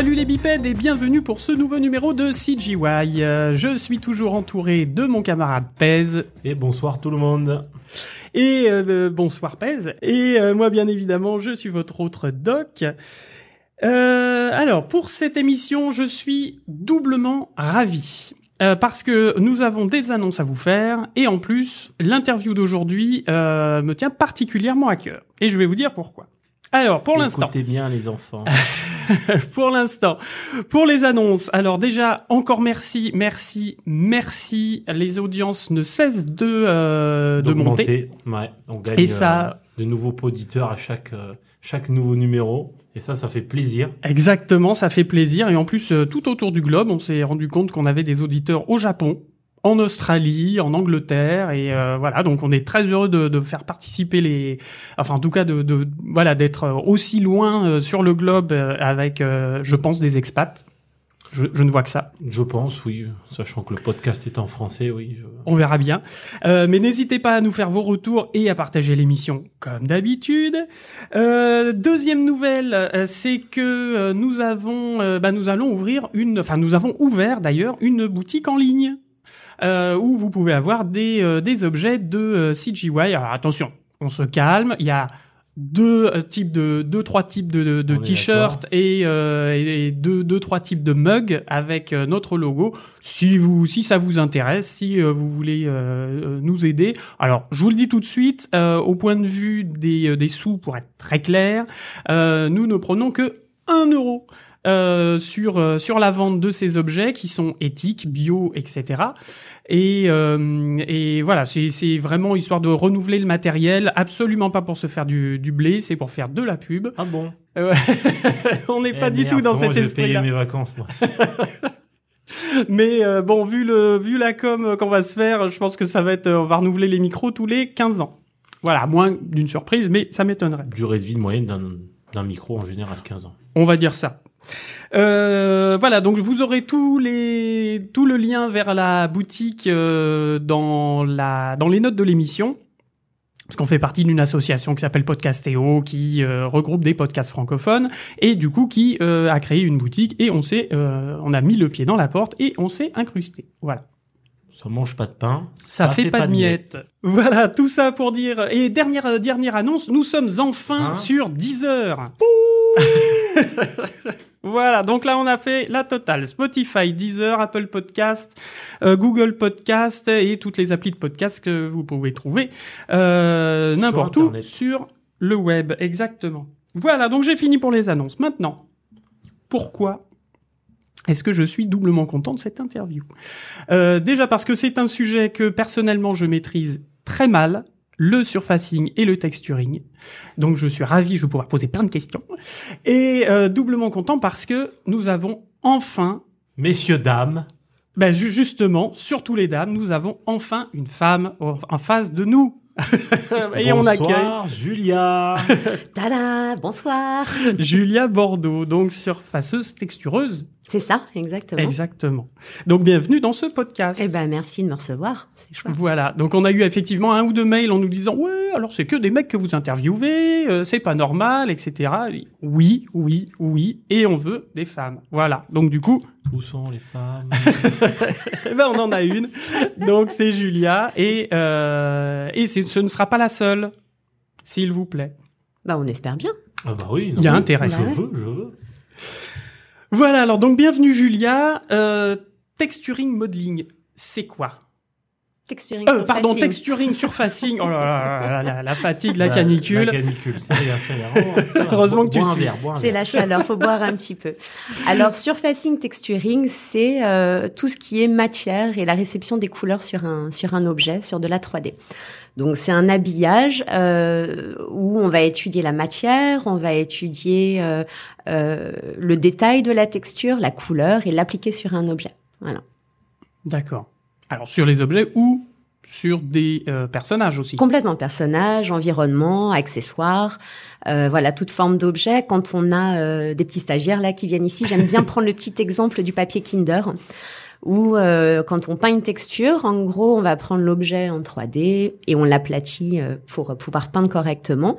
Salut les bipèdes et bienvenue pour ce nouveau numéro de CGY. Euh, je suis toujours entouré de mon camarade Pez. Et bonsoir tout le monde. Et euh, bonsoir Pez. Et euh, moi bien évidemment, je suis votre autre doc. alors pour cette émission, je suis doublement ravi. parce que nous avons des annonces à vous faire et en plus l'interview d'aujourd'hui me tient particulièrement à cœur et je vais vous dire pourquoi. Alors, pour l'instant. Écoutez bien les enfants. pour l'instant. Pour les annonces. Alors déjà, encore merci, merci, merci. Les audiences ne cessent de, euh, de monter. Ouais, on gagne Et ça... Euh, de nouveaux auditeurs à chaque, euh, chaque nouveau numéro. Et ça, ça fait plaisir. Exactement, ça fait plaisir. Et en plus, tout autour du globe, on s'est rendu compte qu'on avait des auditeurs au Japon, en Australie, en Angleterre, et euh, voilà. Donc on est très heureux de, de, faire participer les, enfin en tout cas de, de voilà d'être aussi loin euh, sur le globe euh, avec, je pense, des expats. Je, je, ne vois que ça. Je pense, oui, sachant que le podcast est en français, oui. On verra bien. Euh, mais n'hésitez pas à nous faire vos retours et à partager l'émission comme d'habitude. Euh, deuxième nouvelle, c'est que nous avons, bah, nous allons ouvrir une, enfin nous avons ouvert d'ailleurs une boutique en ligne euh, où vous pouvez avoir des, euh, des objets de euh, CGY. Alors attention, on se calme, il y a deux euh, types de deux trois types de, de, t-shirts et, euh, et, deux deux trois types de mugs avec notre logo. Si vous si ça vous intéresse si vous voulez nous aider. Alors je vous le dis tout de suite au point de vue des, des sous pour être très clair nous ne prenons que 1 euro euh, sur euh, sur la vente de ces objets qui sont éthiques, bio, etc. Et, euh, et voilà, c'est vraiment histoire de renouveler le matériel, absolument pas pour se faire du, du blé, c'est pour faire de la pub. Ah bon? On n'est pas eh du tout dans cet esprit. J'ai mes vacances, moi? Mais bon, vu le vu la com qu'on va se faire, je pense que ça va être, on va renouveler les micros tous les 15 ans. Voilà, moins d'une surprise, mais ça m'étonnerait. Durée de vie moyenne d'un micro en général 15 ans. On va dire ça. Euh, voilà, donc vous aurez tous les tout le lien vers la boutique euh, dans la dans les notes de l'émission. Parce qu'on fait partie d'une association qui s'appelle Podcastéo, qui euh, regroupe des podcasts francophones, et du coup qui a créé une boutique, et on s'est, on a mis le pied dans la porte, et on s'est incrusté. Voilà. Ça mange pas de pain. Ça, fait, pas, de miettes. Voilà, tout ça pour dire. Et dernière dernière annonce, nous sommes enfin hein sur Deezer. voilà, donc là on a fait la totale. Spotify, Deezer, Apple Podcast, euh, Google Podcast et toutes les applis de podcast que vous pouvez trouver euh, n'importe où sur le web. Exactement. Voilà, donc j'ai fini pour les annonces. Maintenant, pourquoi est-ce que je suis doublement content de cette interview? Euh, Déjà parce que c'est un sujet que personnellement je maîtrise très mal, le surfacing et le texturing. Donc je suis ravi, je vais pouvoir poser plein de questions. Et euh, doublement content parce que nous avons enfin... Messieurs, dames. Ben justement, surtout les dames, nous avons enfin une femme en face de nous. et on accueille Julia. Tada, bonsoir. Julia Bordeaux, donc surfaceuse textureuse c'est ça, exactement. Exactement. Donc bienvenue dans ce podcast. Eh ben merci de me recevoir, c'est chouette. Voilà. Donc on a eu effectivement un ou deux mails en nous disant ouais alors c'est que des mecs que vous interviewez, euh, c'est pas normal, etc. Oui, oui, oui, et on veut des femmes. Voilà. Donc du coup. Où sont les femmes? Eh ben on en a une. Donc c'est Julia et euh, et ce ne sera pas la seule, s'il vous plaît. Bah on espère bien. Ah bah oui. Il y a intérêt. Je veux, je veux. Voilà, alors donc bienvenue Julia. Euh, texturing modeling, c'est quoi? Texturing euh, pardon, texturing surfacing. Oh là là, la, fatigue, la, canicule. La canicule, c'est. Heureusement que tu suis. C'est la chaleur, faut boire un petit peu. Alors, surfacing texturing, c'est euh, tout ce qui est matière et la réception des couleurs sur un sur un objet, sur de la 3D. Donc c'est un habillage euh, où on va étudier la matière, on va étudier euh, euh, le détail de la texture, la couleur et l'appliquer sur un objet. Voilà. D'accord. Alors sur les objets ou sur des personnages aussi. Complètement personnages, environnement, accessoires, voilà toute forme d'objet. Quand on a des petits stagiaires là qui viennent ici, j'aime bien prendre le petit exemple du papier Kinder où euh, quand on peint une texture, en gros, on va prendre l'objet en 3D et on l'aplatit euh, pour pouvoir peindre correctement,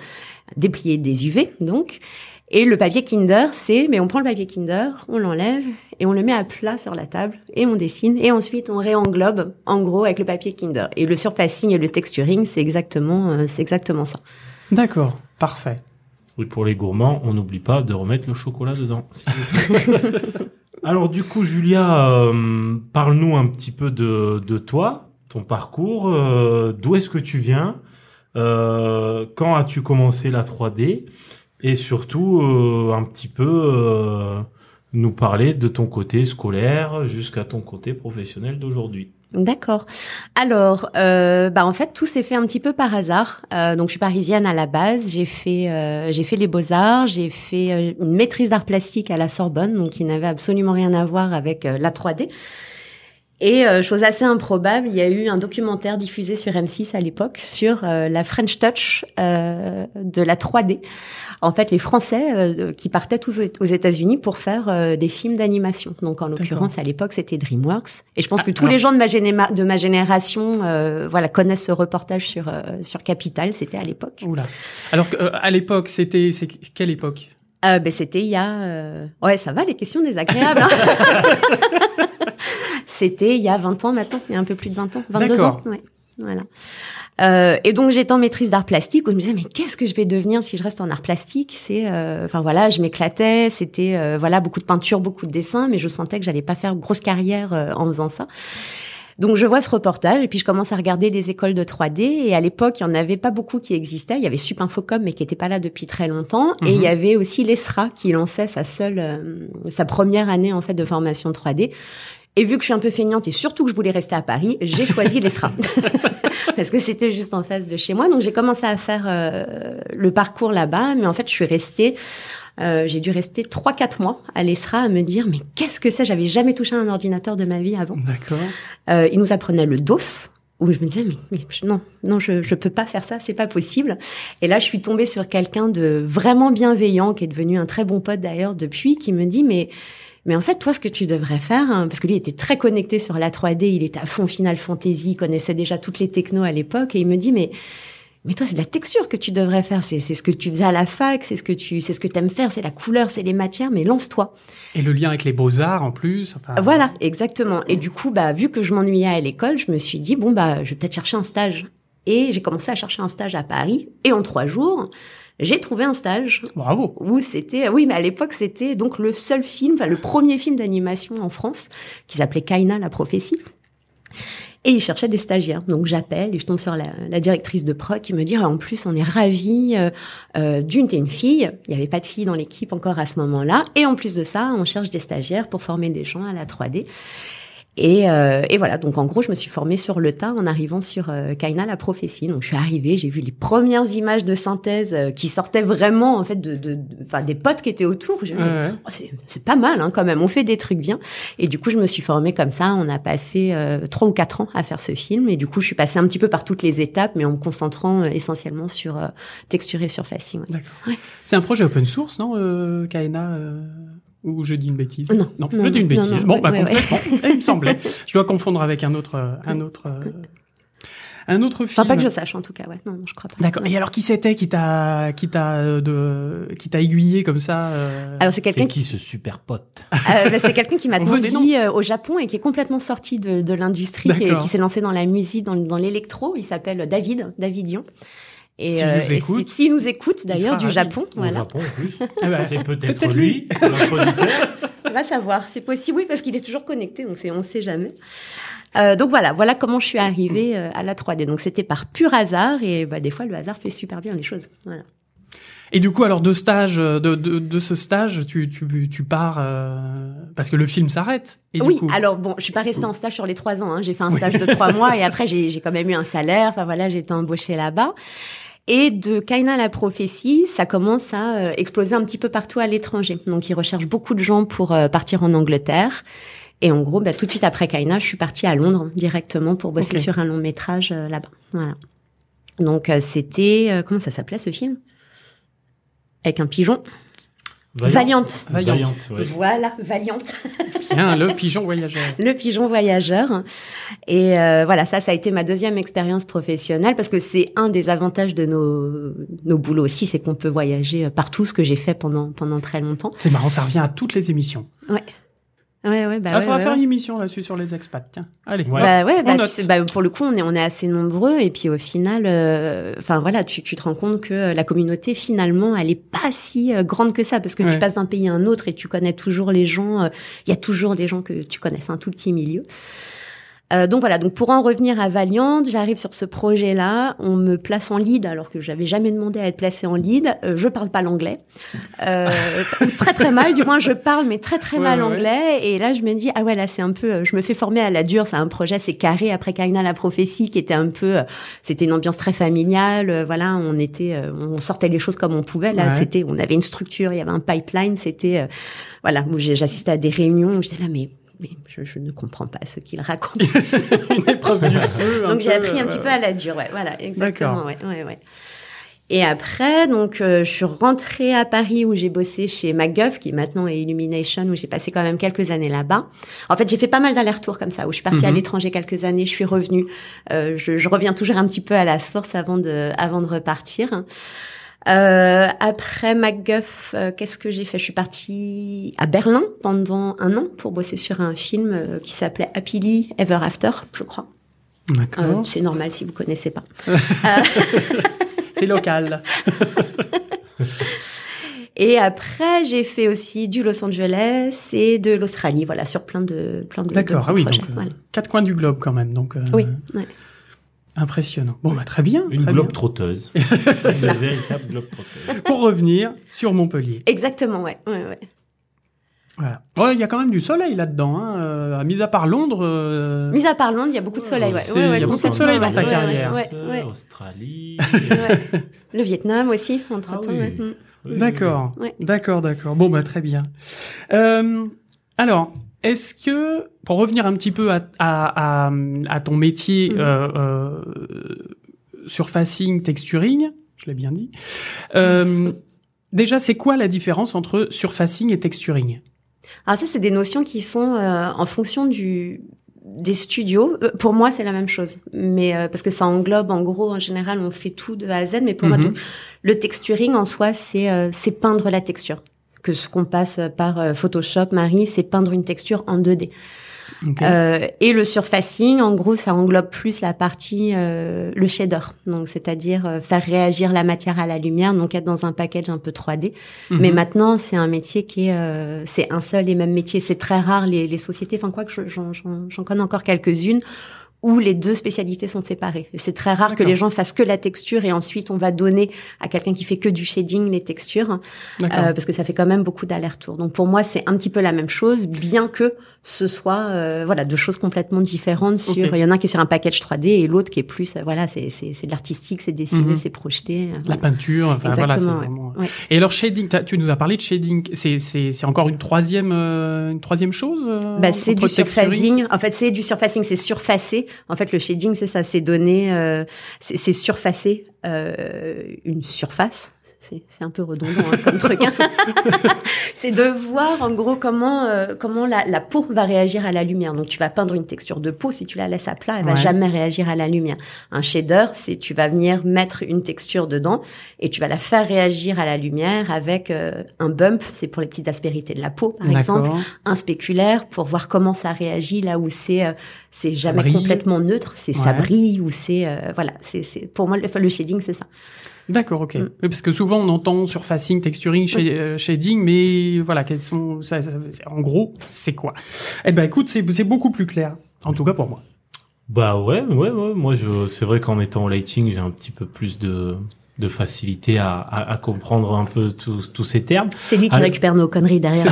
déplier des UV donc. Et le papier Kinder, c'est, mais on prend le papier Kinder, on l'enlève et on le met à plat sur la table et on dessine et ensuite on réenglobe en gros avec le papier Kinder. Et le surfacing et le texturing, c'est exactement, euh, c'est exactement ça. D'accord, parfait. Oui, pour les gourmands, on n'oublie pas de remettre le chocolat dedans. Alors du coup, Julia, euh, parle-nous un petit peu de, de toi, ton parcours, euh, d'où est-ce que tu viens, quand as-tu commencé la 3D et surtout euh, un petit peu euh, nous parler de ton côté scolaire jusqu'à ton côté professionnel d'aujourd'hui. D'accord. Alors, euh, bah en fait, tout s'est fait un petit peu par hasard. Euh, donc, je suis parisienne à la base. J'ai fait, euh, j'ai fait les beaux arts. J'ai fait euh, une maîtrise d'art plastique à la Sorbonne, donc qui n'avait absolument rien à voir avec la 3D. Et chose assez improbable, il y a eu un documentaire diffusé sur M6 à l'époque sur la French Touch de la 3D en fait les Français euh, qui partaient tous aux États-Unis pour faire euh, des films d'animation. Donc en l'occurrence à l'époque c'était DreamWorks. Et je pense que tous les gens de ma, de ma génération, euh, voilà, connaissent ce reportage sur sur Capital. C'était à l'époque. Oula. Alors à l'époque c'était c'est quelle époque? Euh, ben c'était il y a ouais ça va les questions désagréables. Hein c'était il y a 20 ans maintenant, il y a un peu plus de 20 ans, 22 ans. Ouais. Voilà. Euh, et donc j'étais en maîtrise d'art plastique où je me disais mais qu'est-ce que je vais devenir si je reste en art plastique? C'est, euh, enfin voilà, je m'éclatais, c'était euh, voilà beaucoup de peinture, beaucoup de dessins, mais je sentais que j'allais pas faire grosse carrière euh, en faisant ça. Donc je vois ce reportage et puis je commence à regarder les écoles de 3D et à l'époque il y en avait pas beaucoup qui existaient. Il y avait Supinfocom mais qui était pas là depuis très longtemps et il y mhm. avait aussi l'ESRA qui lançait sa seule, sa première année en fait de formation 3D. Et vu que je suis un peu feignante et surtout que je voulais rester à Paris, j'ai choisi l'ESRA. Parce que c'était juste en face de chez moi. Donc j'ai commencé à faire euh, le parcours là-bas. Mais en fait, je suis restée... Euh, j'ai dû rester 3-4 mois à l'ESRA à me dire mais qu'est-ce que c'est? J'avais jamais touché un ordinateur de ma vie avant. D'accord. Euh, ils nous apprenaient le DOS où je me disais mais, non non je je peux pas faire ça c'est pas possible et là je suis tombée sur quelqu'un de vraiment bienveillant qui est devenu un très bon pote d'ailleurs depuis qui me dit mais mais en fait, toi, ce que tu devrais faire, hein, parce que lui était très connecté sur la 3D, il était à fond Final Fantasy, il connaissait déjà toutes les technos à l'époque, et il me dit, mais mais toi, c'est de la texture que tu devrais faire. C'est, c'est ce que tu faisais à la fac, c'est ce que tu, c'est ce que t'aimes faire, c'est la couleur, c'est les matières, mais lance-toi. Et le lien avec les beaux-arts en plus. Enfin... Voilà, exactement. Et du coup, bah, vu que je m'ennuyais à l'école, je me suis dit, bon, bah, je vais peut-être chercher un stage. Et j'ai commencé à chercher un stage à Paris. Et en trois jours, j'ai trouvé un stage. Bravo. Où c'était, oui, mais à l'époque, c'était donc le seul film, enfin, le premier film d'animation en France, qui s'appelait Kaina, la prophétie. Et il cherchait des stagiaires. Donc j'appelle et je tombe sur la, la, directrice de prod qui me dit ah, en plus on est ravis euh, euh, d'une t'es une fille. Il n'y avait pas de fille dans l'équipe encore à ce moment-là. Et en plus de ça, on cherche des stagiaires pour former des gens à la 3D. Et, euh, et, voilà, donc en gros, je me suis formée sur le tas en arrivant sur euh, Kaina la prophétie. Donc je suis arrivée, j'ai vu les premières images de synthèse euh, qui sortaient vraiment en fait de, de, enfin des potes qui étaient autour. Oh, c'est pas mal hein, quand même, on fait des trucs bien. Et du coup, je me suis formée comme ça. On a passé euh, trois ou quatre ans à faire ce film. Et du coup, je suis passée un petit peu par toutes les étapes, mais en me concentrant essentiellement sur texture et surfacing. Ouais. D'accord. Ouais. C'est un projet open source, non, Kaina ou je dis une bêtise Non, non, je dis une bêtise. bon, bah complètement. il me semblait. Je dois confondre avec un autre, un autre, un autre film. Enfin, pas que je sache, en tout cas. Ouais, non, non je crois pas. D'accord. Et alors, qui c'était qui t'a, qui t'a euh, de, qui t'a aiguillé comme ça euh... Alors, c'est quelqu'un qui... se super pote? Euh, bah, c'est quelqu'un qui m'a dit euh, au Japon et qui est complètement sorti de, de l'industrie et qui s'est lancé dans la musique, dans, dans l'électro. Il s'appelle David, David Dion. Et s'il nous écoute, s'il nous écoute d'ailleurs du Japon, voilà. Japon en plus. Ah bah, c'est peut-être peut lui, On va savoir, c'est possible, oui, parce qu'il est toujours connecté, donc on sait jamais. Euh, donc voilà, voilà comment je suis arrivée euh, à la 3D. Donc c'était par pur hasard et bah, des fois le hasard fait super bien les choses. Voilà. Et du coup, alors de stage, de, de, de ce stage, tu, tu, tu pars euh, parce que le film s'arrête. Oui. Alors bon, je suis pas restée en stage sur les trois ans. Hein. J'ai fait un stage de trois mois et après j'ai, j'ai quand même eu un salaire. Enfin voilà, j'ai été embauchée là-bas. Et de Kaina la prophétie, ça commence à euh, exploser un petit peu partout à l'étranger. Donc ils recherchent beaucoup de gens pour euh, partir en Angleterre. Et en gros, bah, tout de suite après Kaina, je suis partie à Londres directement pour bosser sur un long métrage euh, là-bas. Voilà. Donc c'était comment ça s'appelait ce film? Avec un pigeon. Valiante. Vaillante. Vaillante, ouais. Voilà, Valiante. Bien, le pigeon voyageur. le pigeon voyageur. Et euh, voilà, ça, ça a été ma deuxième expérience professionnelle parce que c'est un des avantages de nos, nos boulots aussi, c'est qu'on peut voyager partout, ce que j'ai fait pendant, pendant très longtemps. C'est marrant, ça revient à toutes les émissions. Ouais. Ouais, ouais, bah ah, ouais, faudra ouais, faire ouais. une émission là-dessus sur les expats. Tiens, allez. Ouais. Bah ouais, bah, On tu sais, bah, pour le coup, on est, on est assez nombreux et puis au final, euh, enfin voilà, tu, tu te rends compte que la communauté finalement, elle est pas si euh, grande que ça parce que Ouais. tu passes d'un pays à un autre et tu connais toujours les gens. euh, Il y a toujours des gens que tu connais, c'est un tout petit milieu. Euh, donc voilà, donc pour en revenir à Valiant, j'arrive sur ce projet-là, on me place en lead alors que j'avais jamais demandé à être placée en lead. Euh, je parle pas l'anglais, euh, très très mal, du moins je parle mais très très Ouais, mal ouais, anglais. Et là je me dis ah ouais là c'est un peu, euh, je me fais former à la dure, c'est un projet c'est carré après Kaina la prophétie qui était un peu, euh, c'était une ambiance très familiale, voilà on était, on sortait les choses comme on pouvait. Là Ouais. c'était, on avait une structure, il y avait un pipeline, c'était voilà où j'assistais à des réunions où j'étais là mais mais je, je ne comprends pas ce qu'il raconte. C'est une épreuve du feu. Donc j'ai appris un euh, petit peu à la dure, ouais, voilà, exactement, ouais, ouais, ouais. Et après, donc, euh, je suis rentrée à Paris où j'ai bossé chez MacGuff, qui maintenant est Illumination, où j'ai passé quand même quelques années là-bas. En fait, j'ai fait pas mal d'allers-retours comme ça, où je suis partie à Mhm. l'étranger quelques années, je suis revenue. Euh, je, je reviens toujours un petit peu à la source avant de, avant de repartir. Euh, après MacGuff, euh, qu'est-ce que j'ai fait? Je suis partie à Berlin pendant un an pour bosser sur un film euh, qui s'appelait Happily Ever After, je crois. D'accord. c'est normal si vous connaissez pas. C'est local. Et après, j'ai fait aussi du Los Angeles et de l'Australie, voilà, sur plein de plein de, D'accord. Ah oui, donc voilà. quatre coins du globe quand même. Donc Oui, ouais. Impressionnant. Bon, bah très bien. Une très globe trotteuse. C'est une véritable globe trotteuse. Pour revenir sur Montpellier. exactement, ouais, ouais, ouais. Voilà. Ouais, Il y a quand même du soleil là-dedans. Hein. euh, mis à part Londres. euh, Mis à part Londres, il y a beaucoup de soleil, ouais. c'est- ouais, ouais, il y a beaucoup de soleil dans ta ouais, carrière. Ouais, ouais, Australie. ouais. Le Vietnam aussi, entre temps. Ah oui. ouais. Mm. Oui, D'accord. Ouais. D'accord, d'accord. Bon, bah très bien. Euh, alors, est-ce que, pour revenir un petit peu à, à, à, à ton métier Mhm. euh, euh, surfacing, texturing, je l'ai bien dit, euh, déjà, c'est quoi la différence entre surfacing et texturing? Alors ça, c'est des notions qui sont euh, en fonction du des studios. Euh, Pour moi, c'est la même chose, mais euh, parce que ça englobe, en gros, en général, on fait tout de A à Z. Mais pour moi, Mhm. tout- le texturing en soi, c'est euh, c'est peindre la texture. Que ce qu'on passe par euh, Photoshop, Marie, c'est peindre une texture en 2D. Ok. Euh, et le surfacing, en gros, ça englobe plus la partie euh, le shader, donc c'est-à-dire euh, faire réagir la matière à la lumière, donc être dans un package un peu 3D. Mais Mhm. maintenant, c'est un métier qui est, euh, c'est un seul et même métier. C'est très rare les, les sociétés. Enfin, quoi que je- j'en, j'en, j'en connais encore quelques-unes où les deux spécialités sont séparées. C'est très rare que les gens fassent que la texture et ensuite on va donner à quelqu'un qui fait que du shading les textures, euh, parce que ça fait quand même beaucoup d'allers-retours. Donc pour moi, c'est un petit peu la même chose, bien que ce soit euh, voilà deux choses complètement différentes. Sur, il y en a un qui est sur un package 3D et l'autre qui est plus, euh, voilà, c'est c'est, c'est de l'artistique, c'est dessiné, Mhm. c'est projeté. euh, La voilà. peinture, enfin voilà, ouais. vraiment. Ouais. Et alors shading, tu nous as parlé de shading, c'est c'est c'est encore une troisième euh, une troisième chose. euh, Bah, c'est du surfacing. En fait, c'est du surfacing, c'est surfacer. En fait, le shading, c'est ça, c'est donner, euh, c'est surfacer euh, une surface. C'est un peu redondant hein, comme truc. hein. c'est de voir en gros comment euh, comment la, la peau va réagir à la lumière. Donc, tu vas peindre une texture de peau. Si tu la laisses à plat, elle va Ouais. jamais réagir à la lumière. Un shader, c'est tu vas venir mettre une texture dedans et tu vas la faire réagir à la lumière avec euh, un bump. C'est pour les petites aspérités de la peau, par exemple un spéculaire pour voir comment ça réagit là où c'est euh, c'est jamais complètement neutre, c'est ça brille ou c'est euh, voilà, c'est c'est pour moi le, le shading c'est ça. D'accord, ok. Mm. Parce que souvent on entend surfacing, texturing, euh, shading, mais voilà, quels sont, ça, ça- en gros, c'est quoi? Eh ben, écoute, c'est c'est beaucoup plus clair, en tout cas pour moi. Bah ouais, ouais, ouais. Moi, je, c'est vrai qu'en étant au lighting, j'ai un petit peu plus de, de facilité à, à, à comprendre un peu tous ces termes. C'est lui qui récupère nos conneries derrière.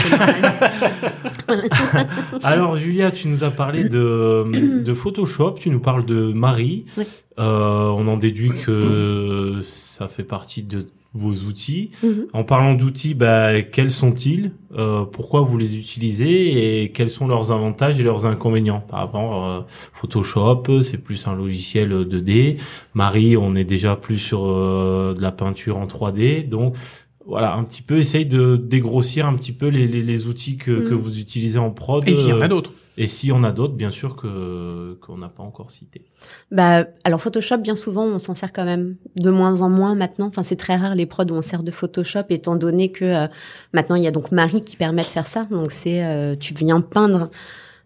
Alors, Julia, tu nous as parlé de, de Photoshop, tu nous parles de Marie. Oui. Euh, on en déduit que ça fait partie de vos outils. Mhm. En parlant d'outils, bah, quels sont-ils? Euh, Pourquoi vous les utilisez Et quels sont leurs avantages et leurs inconvénients? Par rapport à Photoshop, c'est plus un logiciel 2D. Marie, on est déjà plus sur euh, de la peinture en 3D. Donc, voilà, un petit peu essaye de dégrossir un petit peu les, les, les outils que, que vous utilisez en prod. Et s'il y en euh, a d'autres. Et s'il y en a d'autres, bien sûr qu'on n'a pas encore cité. Bah, alors Photoshop, bien souvent, on s'en sert quand même de moins en moins maintenant. Enfin, c'est très rare les prods où on sert de Photoshop, étant donné que euh, maintenant il y a donc Marie qui permet de faire ça. Donc c'est, euh, tu viens peindre.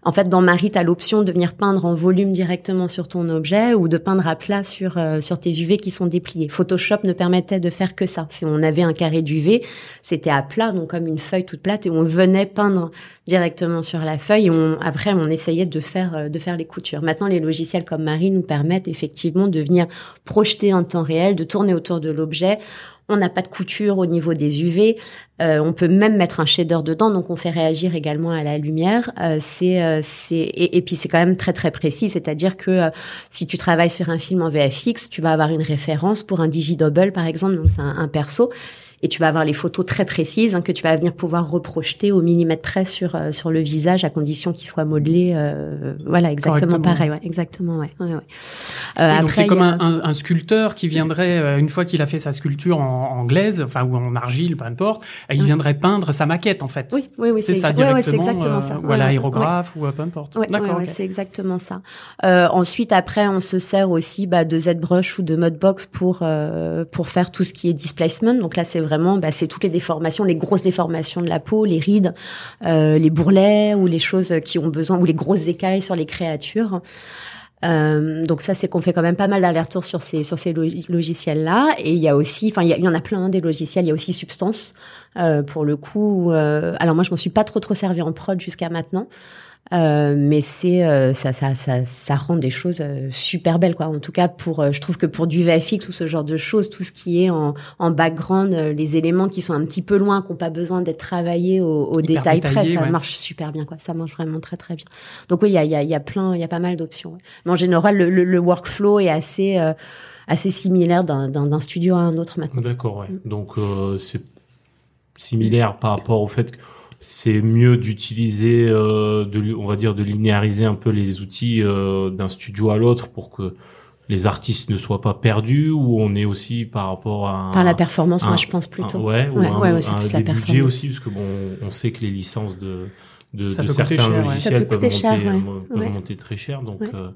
En fait, dans Marie, tu as l'option de venir peindre en volume directement sur ton objet ou de peindre à plat sur euh, sur tes UV qui sont dépliés. Photoshop ne permettait de faire que ça. Si on avait un carré d'UV, c'était à plat, donc comme une feuille toute plate, et on venait peindre directement sur la feuille. Et on, après, on essayait de faire euh, de faire les coutures. Maintenant, les logiciels comme Marie nous permettent effectivement de venir projeter en temps réel, de tourner autour de l'objet. On n'a pas de couture au niveau des UV. Euh, on peut même mettre un shader dedans, donc on fait réagir également à la lumière. Euh, c'est, euh, c'est et, puis c'est quand même très très précis, c'est-à-dire que euh, si tu travailles sur un film en VFX, tu vas avoir une référence pour un digidouble par exemple, donc c'est un, un perso. Et tu vas avoir les photos très précises hein, que tu vas venir pouvoir reprojeter au millimètre près sur euh, sur le visage à condition qu'il soit modelé. euh, voilà, exactement pareil. Ouais, exactement. Ouais. ouais, ouais. Euh, donc c'est comme a- un, un- sculpteur qui viendrait, euh, une fois qu'il a fait sa sculpture en, en glaise, enfin ou en argile, peu importe, il Oui. viendrait peindre sa maquette en fait. Oui, oui, oui, c'est ça directement, exactement euh, ça. ou à l'aérographe ou peu importe. D'accord. ouais, ouais, ok. c'est exactement ça. Euh, ensuite, après, on se sert aussi bah, de ZBrush ou de Modbox pour euh, pour faire tout ce qui est displacement. Donc là, c'est vraiment, bah, c'est toutes les déformations, les grosses déformations de la peau, les rides, euh, les bourrelets ou les choses qui ont besoin ou les grosses écailles sur les créatures. Euh, donc ça, c'est qu'on fait quand même pas mal d'allers-retours sur ces sur ces lo- logiciels-là. Et il y a aussi, enfin, il y, a- il y en a plein hein, des logiciels. Il y a aussi Substance euh, pour le coup. euh, alors moi, je m'en suis pas trop trop servi en prod jusqu'à maintenant. Euh, mais c'est euh, ça, ça, ça, ça rend des choses euh, super belles quoi. En tout cas pour, euh, je trouve que pour du VFX ou ce genre de choses, tout ce qui est en, en background, euh, les éléments qui sont un petit peu loin, qui n'ont pas besoin d'être travaillés au, au détail près, ça ouais. marche super bien quoi. Ça marche vraiment très très bien. Donc oui, il y a, il y, a, il y a plein, il y a pas mal d'options. ouais. Mais en général, le, le, le workflow est assez euh, assez similaire d'un studio à un autre maintenant. D'accord, ouais. Donc euh, c'est similaire par rapport au fait que c'est mieux d'utiliser, euh, de, on va dire, de linéariser un peu les outils euh, d'un studio à l'autre pour que les artistes ne soient pas perdus ou on est aussi par rapport à un, Par la performance, un- moi je pense un- plutôt. ouais, ou Ouais, ouais, c'est plus la performance. aussi parce que bon, on sait que les licences de de, Ça de peut coûter certains cher, logiciels Ça peut peuvent, monter, cher, euh, peuvent Ouais. monter très cher. Donc Ouais. euh,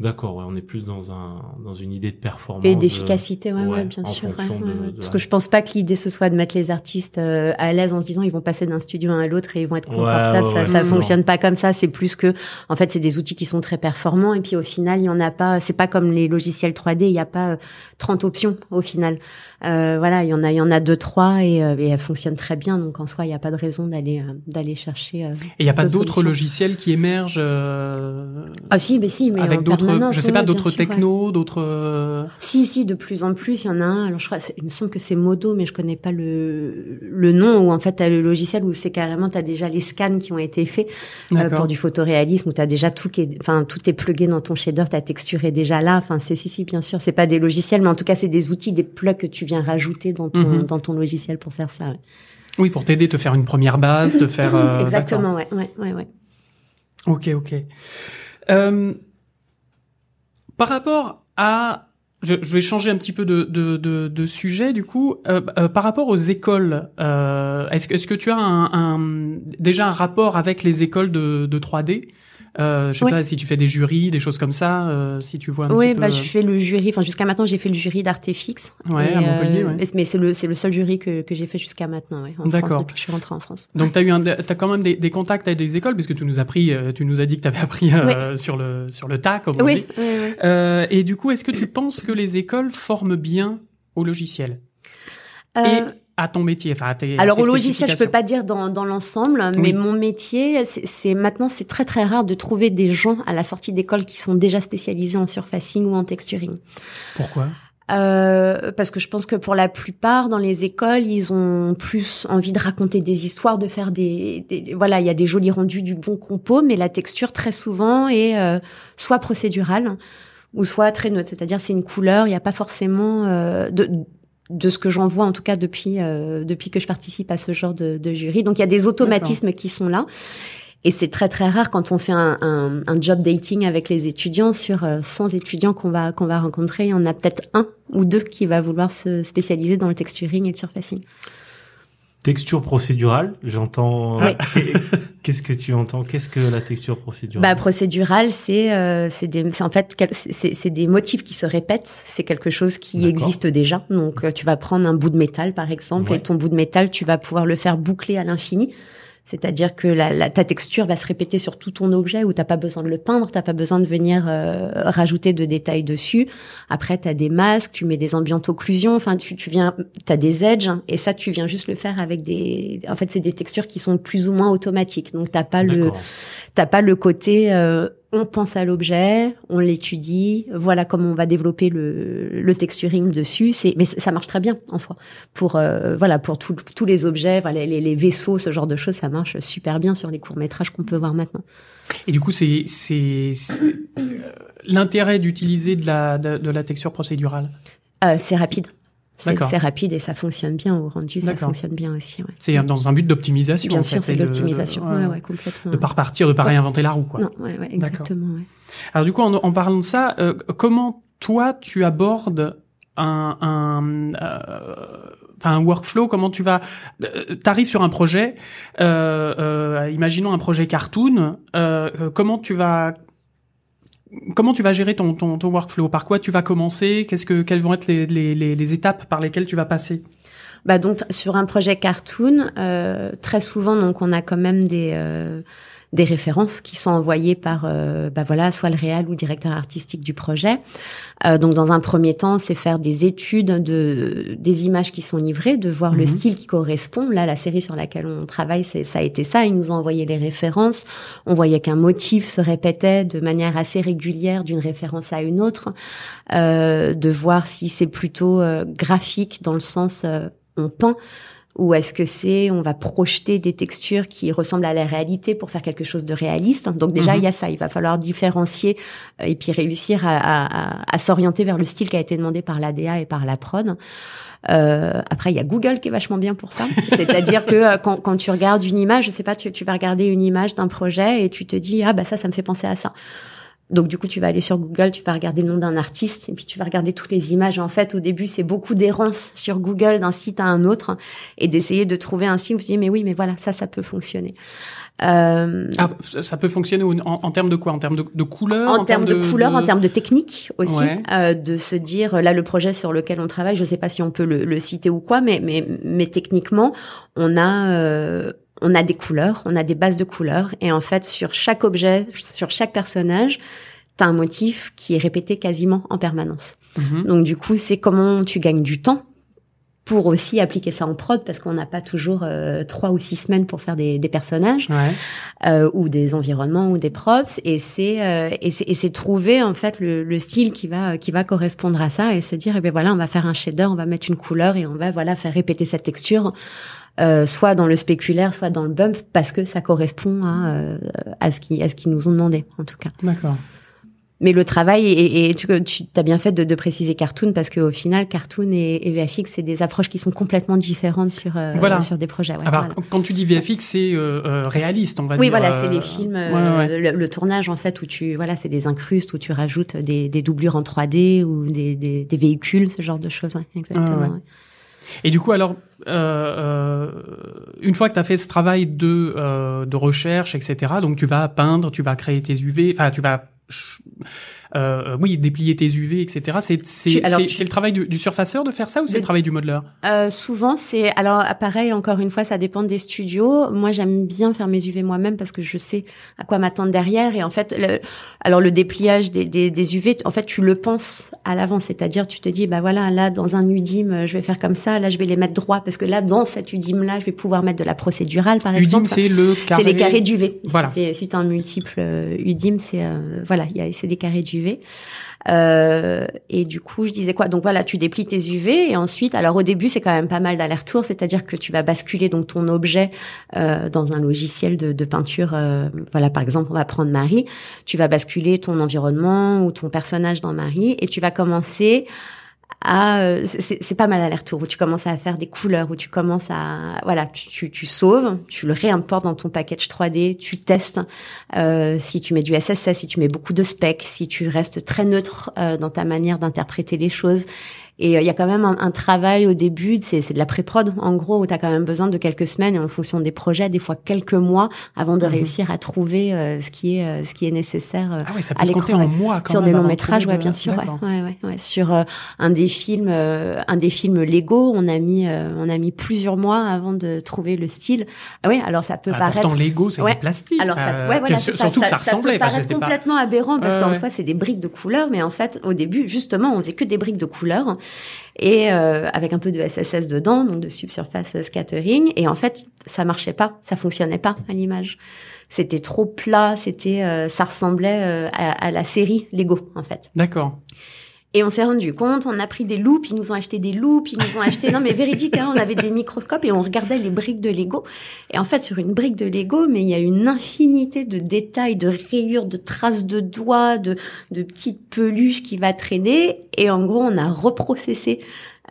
d'accord, ouais, on est plus dans un dans une idée de performance Et de- d'efficacité, ouais, ouais, ouais, bien en sûr. de- de Parce que je pense pas que l'idée ce soit de mettre les artistes euh, à l'aise en se disant ils vont passer d'un studio à un l'autre et ils vont être confortables. ça, ça fonctionne pas comme ça. C'est plus que, en fait, c'est des outils qui sont très performants et puis au final, il y en a pas. C'est pas comme les logiciels 3D. Il y a pas euh, 30 options au final. Euh, voilà, il y en a, il y en a deux trois et, euh, et elles fonctionnent très bien. Donc en soi, il y a pas de raison d'aller euh, d'aller chercher. euh, Et il n'y a pas d'autres logiciels qui émergent euh, Ah si, mais si, mais avec d'autres, je sais pas, d'autres sûr, ouais. technos, d'autres. Si, si, de plus en plus, il y en a un. Alors, je crois, il me semble que c'est Modo, mais je connais pas le, le nom, où en fait, tu as le logiciel où c'est carrément, tu as déjà les scans qui ont été faits euh, pour du photoréalisme, où tu as déjà tout qui est, enfin, tout est plugué dans ton shader, ta texture est déjà là. Enfin, c'est, si, si, bien sûr, c'est pas des logiciels, mais en tout cas, c'est des outils, des plugs que tu viens rajouter dans ton, Mhm. dans ton logiciel pour faire ça. ouais. Oui, pour t'aider, te faire une première base, te faire. euh, Exactement, ouais, ouais, ouais, ouais. Ok, ok. Euh, par rapport à je, je vais changer un petit peu de, de, de, de sujet du coup. Euh, par rapport aux écoles, est-ce que est-ce que tu as un, un- déjà un rapport avec les écoles de, de 3D euh, Je sais Oui. pas si tu fais des jurys, des choses comme ça, euh, si tu vois un Oui, petit peu. bah, je fais le jury. Enfin, jusqu'à maintenant, j'ai fait le jury d'Artefix. Ouais, Et, à Montpellier, euh, ouais. Mais c'est le, c'est le seul jury que, que j'ai fait jusqu'à maintenant, ouais, D'accord. depuis que je suis rentrée en France. Donc t'as eu un, t'as quand même des, des contacts avec des écoles puisque tu nous as pris, euh, tu nous as dit que t'avais appris euh, sur le sur le tas comme on Oui, dit. Euh, et du coup, est-ce que tu penses que les écoles forment bien au logiciel? Euh, et à ton métier, enfin à tes alors tes au logiciel, je peux pas dire dans, dans l'ensemble, mais Oui. mon métier, c'est- maintenant c'est très très rare de trouver des gens à la sortie d'école qui sont déjà spécialisés en surfacing ou en texturing. Pourquoi? Euh, parce que je pense que pour la plupart dans les écoles, ils ont plus envie de raconter des histoires, de faire des, des- voilà, il y a des jolis rendus, du bon compo, mais la texture très souvent est euh, soit procédurale ou soit très neutre, c'est-à-dire c'est une couleur, il n'y a pas forcément euh, de de ce que j'en vois en tout cas depuis euh, depuis que je participe à ce genre de, de jury. Donc il y a des automatismes qui sont là. Et c'est très très rare quand on fait un, un, un job dating avec les étudiants sur euh, 100 étudiants qu'on va qu'on va rencontrer, il y en a peut-être un ou deux qui va vouloir se spécialiser dans le texturing et le surfacing. Texture procédurale, j'entends. Oui. Qu'est-ce que tu entends? Qu'est-ce que la texture procédurale? Bah procédural, c'est euh, en fait c'est des motifs qui se répètent. C'est quelque chose qui existe déjà. Donc euh, tu vas prendre un bout de métal par exemple Ouais. et ton bout de métal, tu vas pouvoir le faire boucler à l'infini. C'est-à-dire que la, la- ta texture va se répéter sur tout ton objet où t'as pas besoin de le peindre, t'as pas besoin de venir euh, rajouter de détails dessus. Après, t'as des masques, tu mets des ambiantes occlusions, enfin tu, tu viens, t'as des edges et ça tu viens juste le faire avec des, en fait c'est des textures qui sont plus ou moins automatiques. Donc t'as pas le. T'as pas le côté euh, on pense à l'objet, on l'étudie, voilà comment on va développer le, le texturing dessus. C'est mais ça marche très bien en soi pour euh, voilà pour tous les objets, voilà, les, les vaisseaux, ce genre de choses, ça marche super bien sur les courts métrages qu'on peut voir maintenant. Et du coup, c'est euh, l'intérêt d'utiliser de la de, de la texture procédurale? Euh, c'est rapide. C'est rapide et ça fonctionne bien au rendu, ça fonctionne bien aussi. Ouais. C'est dans un but d'optimisation. Bien en sûr, c'est de de- l'optimisation. de- Ouais, ouais. ouais, complètement. De pas repartir, de pas réinventer la roue, quoi. Non, ouais, ouais, exactement. Ouais. Alors du coup, en, en parlant de ça, euh, comment toi tu abordes un, un, euh, enfin, un workflow? Comment tu vas euh, T'arrives sur un projet, euh, euh, imaginons un projet cartoon. euh, euh, comment tu vas Comment tu vas gérer ton, ton, ton workflow? Par quoi tu vas commencer? Qu'est-ce que quelles vont être les, les, les, étapes par lesquelles tu vas passer? Bah donc sur un projet cartoon, euh, très souvent donc on a quand même des euh, des références qui sont envoyées par euh, bah voilà soit le réal ou le directeur artistique du projet. Euh, donc dans un premier temps, c'est faire des études de des images qui sont livrées, de voir le Mhm. style qui correspond. Là, la série sur laquelle on travaille, c'est ça a été ça. Ils nous ont envoyé les références. On voyait qu'un motif se répétait de manière assez régulière d'une référence à une autre. Euh, de voir si c'est plutôt euh, graphique dans le sens euh, on peint ou est-ce que c'est on va projeter des textures qui ressemblent à la réalité pour faire quelque chose de réaliste? Donc déjà Mhm. il y a ça, il va falloir différencier euh, et puis réussir à, à- à- à s'orienter vers le style qui a été demandé par l'ADA et par la prod. Euh, après, il y a Google qui est vachement bien pour ça. C'est-à-dire que euh, quand, quand tu regardes une image, je sais pas, tu, tu vas regarder une image d'un projet et tu te dis ah bah ça, ça me fait penser à ça. Donc du coup, tu vas aller sur Google, tu vas regarder le nom d'un artiste et puis tu vas regarder toutes les images. En fait, au début, c'est beaucoup d'errance sur Google d'un site à un autre et d'essayer de trouver un site où tu dis mais oui, mais voilà, ça, ça peut fonctionner. Euh, ah, ça peut fonctionner en, en termes de quoi? En termes de, de couleur en, termes de, couleur, en termes de technique aussi, Ouais. euh, de se dire là le projet sur lequel on travaille, je sais pas si on peut le, le citer ou quoi, mais mais mais techniquement on a euh, on a des couleurs, on a des bases de couleurs et en fait sur chaque objet, sur chaque personnage, t'as un motif qui est répété quasiment en permanence. Mhm. Donc du coup c'est comment tu gagnes du temps pour aussi appliquer ça en prod parce qu'on n'a pas toujours euh, trois ou six semaines pour faire des, des personnages Ouais. euh, ou des environnements ou des props et c'est euh, et c'est et c'est trouver en fait le, le style qui va qui va correspondre à ça et se dire eh ben voilà on va faire un shader on va mettre une couleur et on va voilà faire répéter cette texture euh, soit dans le spéculaire soit dans le bump parce que ça correspond à euh, à ce qui à ce qu'ils nous ont demandé en tout cas D'accord. Mais le travail et, et tu, tu as bien fait de, de préciser cartoon parce qu'au final cartoon et, et VFX c'est des approches qui sont complètement différentes sur euh, Voilà. sur des projets ouais, Alors, voilà. quand tu dis VFX, c'est euh, euh, réaliste, on va Oui, dire. voilà, euh, c'est les films, ouais, euh, ouais. Le, le tournage en fait où tu, voilà, c'est des incrustes où tu rajoutes des, des doublures en 3D ou des, des, des véhicules, ce genre de choses, hein, exactement. Ouais. Et du coup, alors, euh, euh, une fois que tu as fait ce travail de, euh, de recherche, etc., donc tu vas peindre, tu vas créer tes UV, enfin, tu vas, sch euh, oui, déplier tes UV, etc. C'est Tu- tu- le travail du, du surfaceur de faire ça ou c'est le travail du modeleur? Euh, souvent, c'est alors pareil. Encore une fois, ça dépend des studios. Moi, j'aime bien faire mes UV moi-même parce que je sais à quoi m'attendre derrière. Et en fait, le, alors le dépliage des, des, des UV, en fait, tu le penses à l'avant. C'est-à-dire, tu te dis, bah voilà, là, dans un UDIM, je vais faire comme ça. Là, je vais les mettre droit parce que là, dans cet UDIM-là, je vais pouvoir mettre de la procédurale, par UDIM, exemple. c'est le carré. C'est les carrés d'UV. Voilà. Si t'es- Si t'as un multiple euh, UDIM, c'est euh, voilà, il y a c'est des carrés d'UV. Euh, et du coup, je disais quoi? Donc voilà, tu déplies tes UV et ensuite, alors au début, c'est quand même pas mal d'aller-retour, c'est-à-dire que tu vas basculer donc ton objet euh, dans un logiciel de, de peinture. euh, voilà, par exemple, on va prendre Marie. Tu vas basculer ton environnement ou ton personnage dans Marie et tu vas commencer à euh, c'est pas mal aller-retour où tu commences à faire des couleurs où tu commences à voilà tu, tu, tu sauves tu le réimportes dans ton package 3D tu testes euh, si tu mets du SSS si tu mets beaucoup de specs si tu restes très neutre euh, dans ta manière d'interpréter les choses Et il y a quand même un, un travail au début, c'est de la pré-prod en gros où tu as quand même besoin de quelques semaines et en fonction des projets, des fois quelques mois avant de Mhm. réussir à trouver euh, ce qui est euh, ce qui est nécessaire euh, Ah ouais, ça à peut se compter l'écran, quand sur des longs de métrages, ouais, bien sûr, ouais, ouais, ouais, ouais. Sur euh, un des films, euh, un des films Lego, on a mis, euh, on a mis plusieurs mois avant de trouver le style. Ah oui, alors ça peut Ah, paraître. pourtant, Lego, c'est Ouais. du plastique. Alors ça, Euh, ouais, voilà, surtout que ça, ressemblait. peut c'était pas- complètement aberrant parce Ouais, qu'en ouais. soi c'est des briques de couleurs, mais en fait au début justement on faisait que des briques de couleurs et euh, avec un peu de SSS dedans, donc de subsurface scattering, et en fait ça marchait pas, ça fonctionnait pas à l'image. C'était trop plat, c'était, euh, ça ressemblait euh, à, à la série Lego en fait. D'accord. Et on s'est rendu compte, on a pris des loupes, ils nous ont acheté des loupes, ils nous ont acheté, non mais véridique, hein, on avait des microscopes et on regardait les briques de Lego. Et en fait, sur une brique de Lego, mais il y a une infinité de détails, de rayures, de traces de doigts, de, de petites peluches qui va traîner. Et en gros, on a reprocessé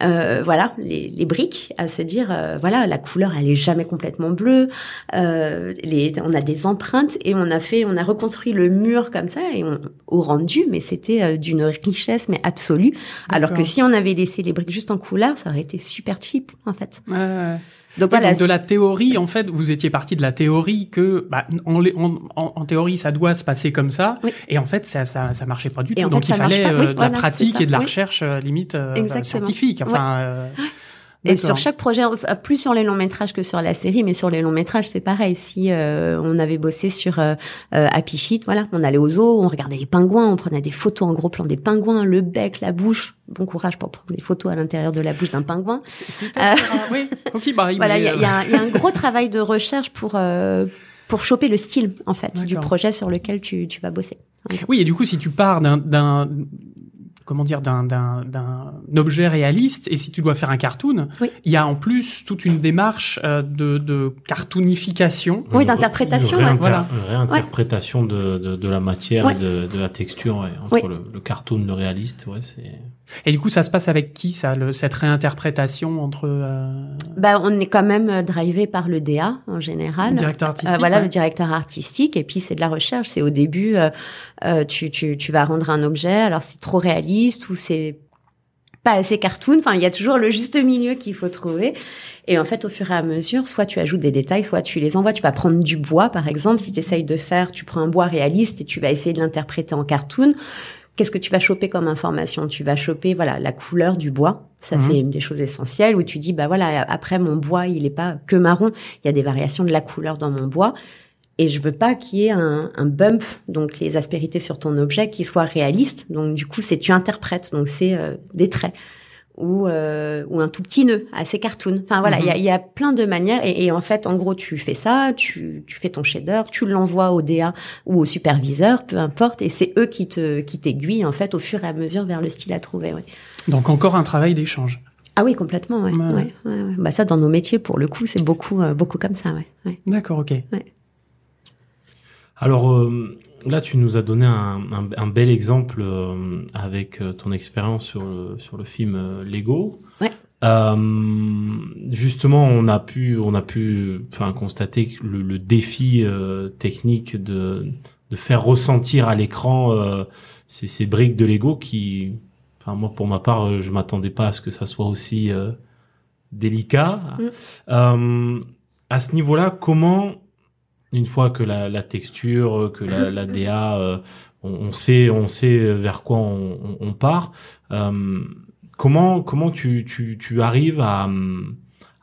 euh, voilà les, les briques à se dire euh, voilà la couleur elle est jamais complètement bleue. Euh, les, on a des empreintes et on a fait on a reconstruit le mur comme ça et on, au rendu mais c'était euh, d'une richesse mais absolue. Alors que si on avait laissé les briques juste en couleur ça aurait été super cheap en fait. Ouais, ouais. Donc Ouais, voilà donc de la théorie, en fait, vous étiez parti de la théorie que, bah, en, en, en- en théorie, ça doit se passer comme ça, Oui. et en fait, ça, ça, ça marchait pas du Et tout. Donc fait, il fallait euh, Oui, de voilà, la pratique et de la recherche euh, limite euh, scientifique. Enfin, euh, Et sur chaque projet, plus sur les longs métrages que sur la série, mais sur les longs métrages, c'est pareil. Si euh, on avait bossé sur euh, euh, Happy Feet, voilà, on allait au zoo, on regardait les pingouins, on prenait des photos en gros plan des pingouins, le bec, la bouche. Bon courage pour prendre des photos à l'intérieur de la bouche d'un pingouin. C'est- rare. Oui, faut qu'il braille. Voilà, il y, a- euh, y un- il y a un gros travail de recherche pour euh, pour choper le style en fait du projet sur lequel tu, tu vas bosser. Oui, et du coup, si tu pars d'un comment dire, d'un, d'un, d'un objet réaliste, et si tu dois faire un cartoon, Oui. il y a en plus toute une démarche euh, de, de cartoonification. Oui, d'interprétation, réinter- Voilà. Une réinterprétation de, de, de la matière Ouais. et de, de la texture, ouais, entre le, le cartoon, le réaliste, ouais, c'est... Et du coup, ça se passe avec qui, ça, le, cette réinterprétation entre euh, Bah, on est quand même euh, drivé par le DA en général. le directeur artistique Euh, voilà ouais. le directeur artistique et puis c'est de la recherche. C'est au début euh, euh, tu, tu, tu vas rendre un objet. Alors c'est trop réaliste ou c'est pas assez cartoon. Enfin il y a toujours le juste milieu qu'il faut trouver. Et en fait au fur et à mesure soit tu ajoutes des détails soit tu les envoies. Tu vas prendre du bois par exemple. Si tu essayes de faire tu prends un bois réaliste et tu vas essayer de l'interpréter en cartoon Qu'est-ce que tu vas choper comme information? Tu vas choper voilà la couleur du bois. Ça Mhm. c'est une des choses essentielles où tu dis bah voilà après mon bois il est pas que marron, il y a des variations de la couleur dans mon bois et je veux pas qu'il y ait un, un bump donc les aspérités sur ton objet qui soient réalistes. Donc du coup c'est tu interprètes donc c'est euh, des traits ou euh, ou un tout petit nœud assez cartoon. Enfin voilà, il y, a, y a plein de manières et, et en fait en gros tu fais ça, tu tu fais ton shader, tu l'envoies au DA ou au superviseur, peu importe et c'est eux qui te qui t'aiguillent en fait au fur et à mesure vers le style à trouver. Ouais. Donc encore un travail d'échange. Ah oui, complètement. Ouais, Ouais. ouais. Bah ça dans nos métiers pour le coup c'est beaucoup euh, beaucoup comme ça. Ouais. ouais. D'accord, ok. Alors euh, là, tu nous as donné un, un, un bel exemple euh, avec euh, ton expérience sur le, sur le film euh, Lego. Ouais. Euh, justement, on a pu, on a pu, enfin, constater le, le défi euh, technique de, de faire ressentir à l'écran ces, ces briques de Lego qui, enfin, moi, pour ma part, je m'attendais pas à ce que ça soit aussi délicat. Mm. À ce niveau-là, comment une fois que la, la texture, que la, la DA, euh, on, on sait, on sait vers quoi on, on- part. euh, comment, comment tu, tu, tu arrives à,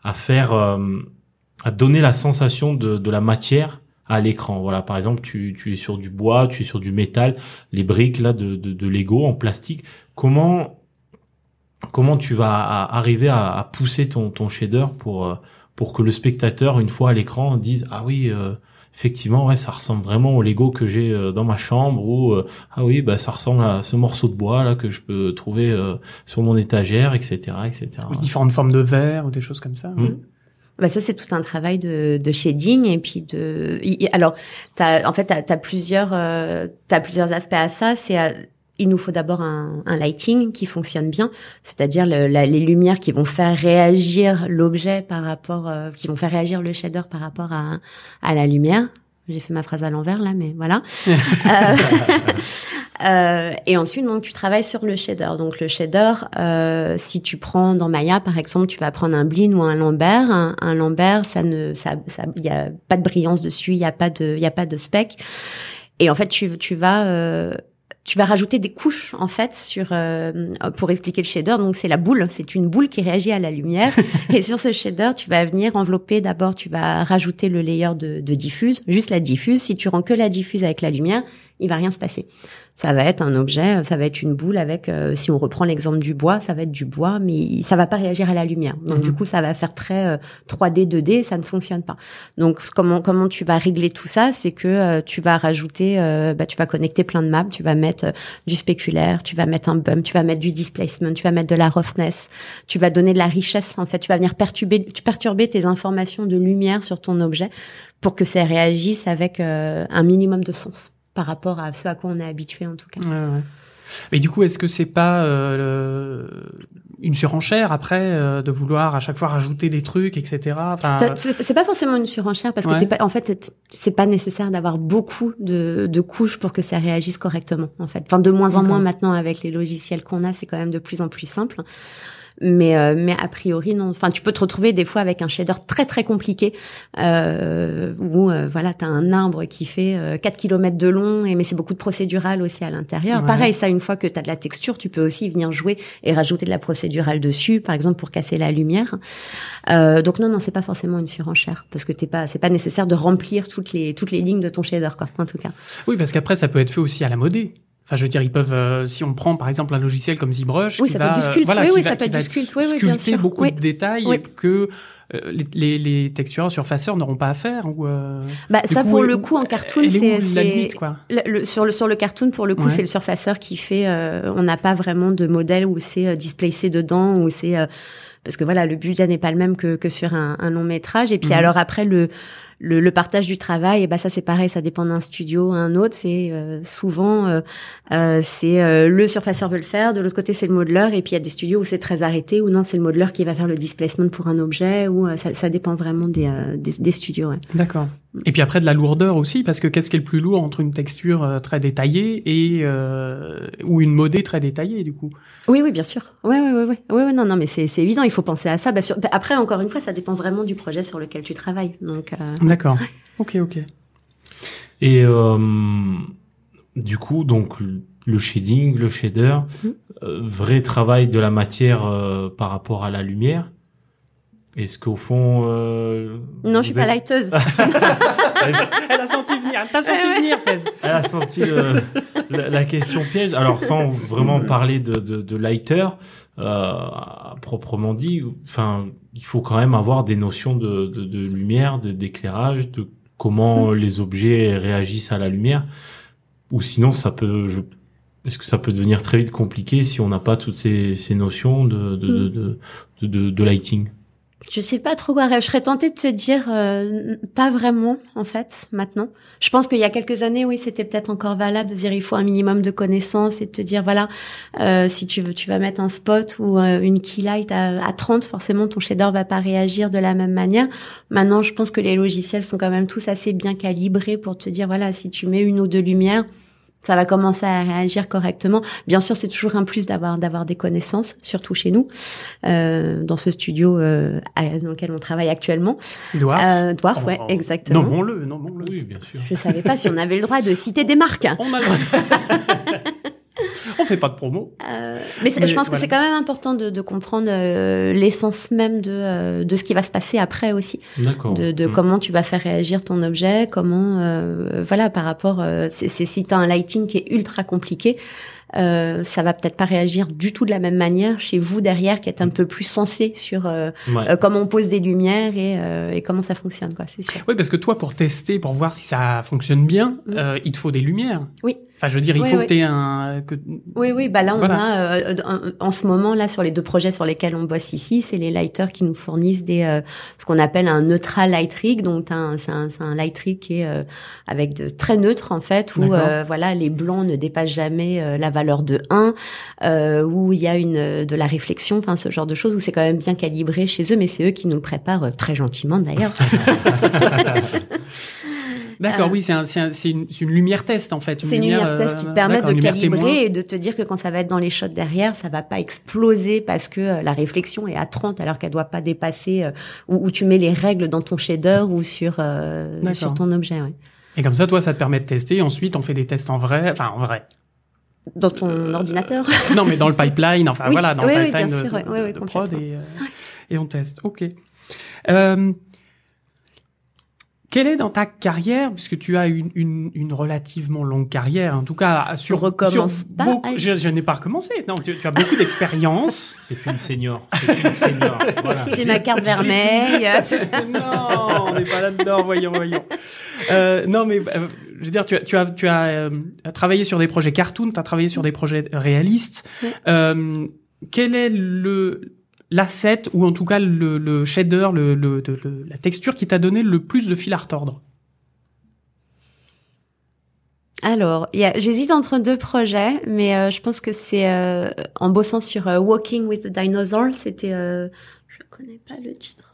à faire, euh, à donner la sensation de, de la matière à l'écran? Voilà, par exemple, tu, tu es sur du bois, tu es sur du métal, les briques là de, de, de Lego en plastique. Comment, comment tu vas arriver à, à pousser ton, ton shader pour, euh, pour que le spectateur, une fois à l'écran, dise ah oui. Effectivement, ouais, ça ressemble vraiment au Lego que j'ai euh, dans ma chambre ou euh, ah oui, bah ça ressemble à ce morceau de bois là que je peux trouver euh, sur mon étagère, etc., etc. Ou différentes formes de verre ou des choses comme ça. Mm. Bah ça c'est tout un travail de, de shading et puis de alors t'as en fait t'as as plusieurs euh, t'as plusieurs aspects à ça c'est il nous faut d'abord un, un lighting qui fonctionne bien, c'est-à-dire le- la- les lumières qui vont faire réagir l'objet par rapport, euh, qui vont faire réagir le shader par rapport à, à la lumière. J'ai fait ma phrase à l'envers là, mais voilà. Euh, Euh, et ensuite, donc, tu travailles sur le shader. Donc, le shader, euh, si tu prends dans Maya, par exemple, tu vas prendre un Blin ou un Lambert. Un, un Lambert, ça ne, ça, ça, y a pas de brillance dessus, il y a pas de, il y a pas de spec. Et en fait, tu, tu vas euh, tu vas rajouter des couches en fait sur euh, pour expliquer le shader. Donc c'est la boule, c'est une boule qui réagit à la lumière. et sur ce shader, tu vas venir envelopper. D'abord, tu vas rajouter le layer de, de diffuse, juste la diffuse. Si tu rends que la diffuse avec la lumière, il va rien se passer. Ça va être un objet, ça va être une boule avec, euh, si on reprend l'exemple du bois, ça va être du bois, mais ça va pas réagir à la lumière. Donc du mhm. coup, ça va faire très 3D, euh, 2D, ça ne fonctionne pas. Donc comment comment tu vas régler tout ça, c'est que euh, tu vas rajouter, bah, tu vas connecter plein de maps, tu vas mettre du spéculaire, tu vas mettre un bump, tu vas mettre du displacement, tu vas mettre de la roughness, tu vas donner de la richesse. En fait, tu vas venir perturber, perturber tes informations de lumière sur ton objet pour que ça réagisse avec un minimum de sens par rapport à ce à quoi on est habitué en tout cas. Ouais, Mais du coup, est-ce que c'est pas euh, une surenchère après euh, de vouloir à chaque fois rajouter des trucs, etc. Enfin, c'est pas forcément une surenchère parce que pas, en fait, c'est pas nécessaire d'avoir beaucoup de, de couches pour que ça réagisse correctement. En fait, enfin de moins en moins maintenant avec les logiciels qu'on a, c'est quand même de plus en plus simple mais euh, mais a priori non. Enfin, tu peux te retrouver des fois avec un shader très très compliqué euh, où euh, voilà, tu as un arbre qui fait 4 km de long et mais c'est beaucoup de procédural aussi à l'intérieur. Pareil, ça une fois que tu as de la texture, tu peux aussi venir jouer et rajouter de la procédurale dessus, par exemple pour casser la lumière. Euh, donc non non, c'est pas forcément une surenchère parce que t'es pas c'est pas nécessaire de remplir toutes les toutes les lignes de ton shader quoi en tout cas. Oui, parce qu'après ça peut être fait aussi à la modée. Enfin, je veux dire, ils peuvent, euh, si on prend par exemple un logiciel comme ZBrush, oui, ça va, peut être du sculpte. oui, oui, ça peut être du sculpte. Oui, oui, bien sûr. beaucoup de détails que euh, les, les, les textureurs surfaceurs n'auront pas à faire ou euh, bah ça pour le coup en cartoon c'est c'est le, sur le sur le cartoon pour le coup c'est le surfaceur qui fait on n'a pas vraiment de modèle où c'est displacé dedans où c'est parce que voilà le budget n'est pas le même que que sur un, un long métrage et puis mhm. alors après le le, le, partage du travail, et bah ça c'est pareil, ça dépend d'un studio à un autre. C'est euh, souvent euh, euh, c'est le surfaceur veut le faire, de l'autre côté c'est le modeler, et puis il y a des studios où c'est très arrêté, ou non c'est le modeler qui va faire le displacement pour un objet, ou ça, ça, dépend vraiment des, des, des studios. Ouais. D'accord. Et puis après de la lourdeur aussi, parce que qu'est-ce qui est le plus lourd entre une texture euh, très détaillée et euh, ou une modée très détaillée du coup? Oui, oui, bien sûr. Oui, oui, oui, oui, oui, non, non, mais c'est évident, il faut penser à ça. Bah, sur... Bah, après, encore une fois, ça dépend vraiment du projet sur lequel tu travailles. Donc. Euh... D'accord. Ok, ok. Et euh, du coup, donc le shading, le shader, mmh. euh, vrai travail de la matière par rapport à la lumière? Est-ce qu'au fond... Euh, non, je suis pas lighteuse. elle a senti venir, elle t'a senti venir, Elle a senti euh, la, question piège. Alors, sans vraiment parler de, de, de lighter, euh, proprement dit, enfin, il faut quand même avoir des notions de, de, de lumière, d'éclairage, de, comment mm. les objets réagissent à la lumière. Ou sinon, ça peut... Je, est-ce que ça peut devenir très vite compliqué si on n'a pas toutes ces, ces notions de, de, mm. de, de, de, de lighting? Je sais pas trop quoi. Je serais tentée de te dire euh, pas vraiment en fait maintenant. Je pense qu'il y a quelques années, oui, c'était peut-être encore valable de dire il faut un minimum de connaissances et de te dire voilà euh, si tu veux, tu vas mettre un spot ou euh, une key light à, à 30, forcément ton shader va pas réagir de la même manière. Maintenant, je pense que les logiciels sont quand même tous assez bien calibrés pour te dire voilà si tu mets une ou deux lumières ça va commencer à réagir correctement. Bien sûr, c'est toujours un plus d'avoir d'avoir des connaissances, surtout chez nous, euh, dans ce studio euh, dans lequel on travaille actuellement. Dwarf. Euh, Dwarf, oh, ouais, oh. exactement. Nommons-le, nommons-le. Oui, bien sûr. Je savais pas si on avait le droit de citer des marques. On a le droit. on fait pas de promo. Euh, mais, je pense que c'est quand même important de, de comprendre euh, l'essence même de, euh, de ce qui va se passer après aussi. D'accord. De, de mm. comment tu vas faire réagir ton objet, comment, euh, voilà, par rapport, c'est si tu as un lighting qui est ultra compliqué, euh, ça va peut-être pas réagir du tout de la même manière chez vous derrière, qui est un peu plus sensé sur euh, euh, comment on pose des lumières et, et comment ça fonctionne, quoi. C'est sûr. Oui, parce que toi, pour tester, pour voir si ça fonctionne bien, mm. il te faut des lumières. Oui. Enfin, je veux dire, il faut que tu aies un. Que... Oui, oui. Bah là, on a en ce moment là sur les deux projets sur lesquels on bosse ici, c'est les lighters qui nous fournissent des ce qu'on appelle un neutral light rig. Donc, c'est un, un light rig qui est avec de très neutre en fait, où voilà les blancs ne dépassent jamais la valeur de 1, euh, où il y a une de la réflexion, enfin ce genre de choses où c'est quand même bien calibré chez eux, mais c'est eux qui nous le préparent euh, très gentiment d'ailleurs. D'accord, Euh, oui, c'est un, un- une, une lumière test en fait. C'est une lumière test qui euh, te permet d'accord, de témoin. calibrer et de te dire que quand ça va être dans les shots derrière, ça va pas exploser parce que euh, la réflexion est à 30 alors qu'elle doit pas dépasser, euh, ou, ou tu mets les règles dans ton shader ou sur, euh, sur ton objet, ouais. Et comme ça, toi, ça te permet de tester. Ensuite, on fait des tests en vrai, enfin en vrai. Dans ton ordinateur. Non, mais dans le pipeline, enfin Oui, voilà, dans oui, le oui, pipeline bien de, sûr, de- de prod et, euh, et on teste. Ok. Euh, quelle est dans ta carrière, puisque tu as une, une, une relativement longue carrière, en tout cas sur, recommence sur pas, beaucoup- je, je n'ai pas recommencé. Non, tu, tu as beaucoup d'expérience. C'est une senior. C'est une senior. Voilà. J'ai ma carte vermeille. non, on n'est pas là-dedans, voyons, voyons. Euh, non, mais euh, je veux dire, tu as, tu as, tu as euh, travaillé sur des projets cartoon, tu as travaillé sur des projets réalistes. Ouais. Euh, quel est le l'asset ou en tout cas le, le shader, le, le, de- le- la texture qui t'a donné le plus de fil à retordre Alors, j'hésite entre deux projets, mais euh, je pense que c'est euh, en bossant sur euh, Walking with the Dinosaur, c'était, euh, je connais pas le titre.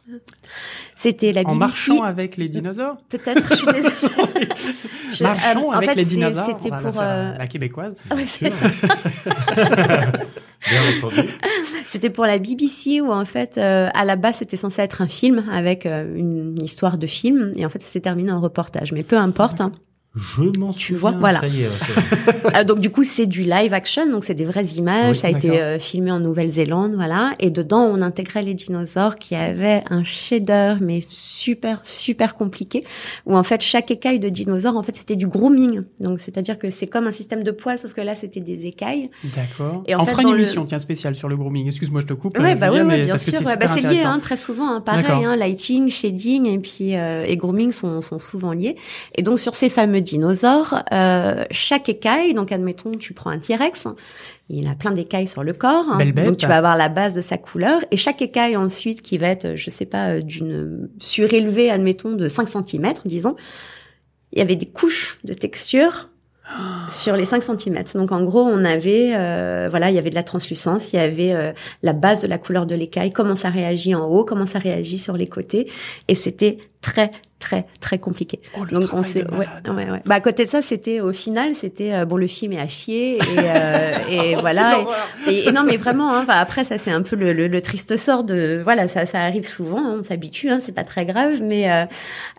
C'était la En BBC. marchant avec les dinosaures Peut-être, je suis désolée. Je- Marchons euh, en avec fait, les dinosaures. C'était pour, faire, euh, la québécoise. ouais, c'est ça. C'était pour la BBC où en fait, euh, à la base, c'était censé être un film avec euh, une histoire de film, et en fait, ça s'est terminé en reportage. Mais peu importe. hein. Je m'en Tu souviens. vois, voilà. Est, ouais. Euh, donc du coup, c'est du live action, donc c'est des vraies images. Oui, ça a été euh, filmé en Nouvelle-Zélande, voilà. Et dedans, on intégrait les dinosaures qui avaient un shader, mais super super compliqué, où en fait chaque écaille de dinosaure, en fait, c'était du grooming. Donc c'est-à-dire que c'est comme un système de poils, sauf que là, c'était des écailles. D'accord. Et en on fait, fera une le- émission, tiens, spéciale sur le grooming. Excuse-moi, je te coupe. Ouais, euh, bah Julia, oui, mais bien sûr. c'est Ouais, bah, lié, hein, très souvent. Hein, pareil, hein, lighting, shading et puis euh, et grooming sont, sont souvent liés. Et donc sur ces fameux dinosaures, euh, chaque écaille, donc admettons, tu prends un T-Rex. Il a plein d'écailles sur le corps. hein. Bête. Donc tu vas avoir la base de sa couleur et chaque écaille ensuite qui va être, je sais pas, euh, d'une surélevée, admettons, de 5 cm, disons. Il y avait des couches de texture sur les 5 cm. Donc en gros, on avait euh, voilà, il y avait de la translucence, il y avait euh, la base de la couleur de l'écaille, comment ça réagit en haut, comment ça réagit sur les côtés et c'était très très très compliqué. Oh, le Donc on s'est ouais, ouais ouais. Bah à côté de ça, c'était au final, c'était euh, bon le film est à chier et euh, et voilà Oh, C'est l'horreur. et, et non mais vraiment hein, enfin, après ça c'est un peu le, le, le triste sort de voilà ça ça arrive souvent hein, on s'habitue hein, c'est pas très grave mais euh,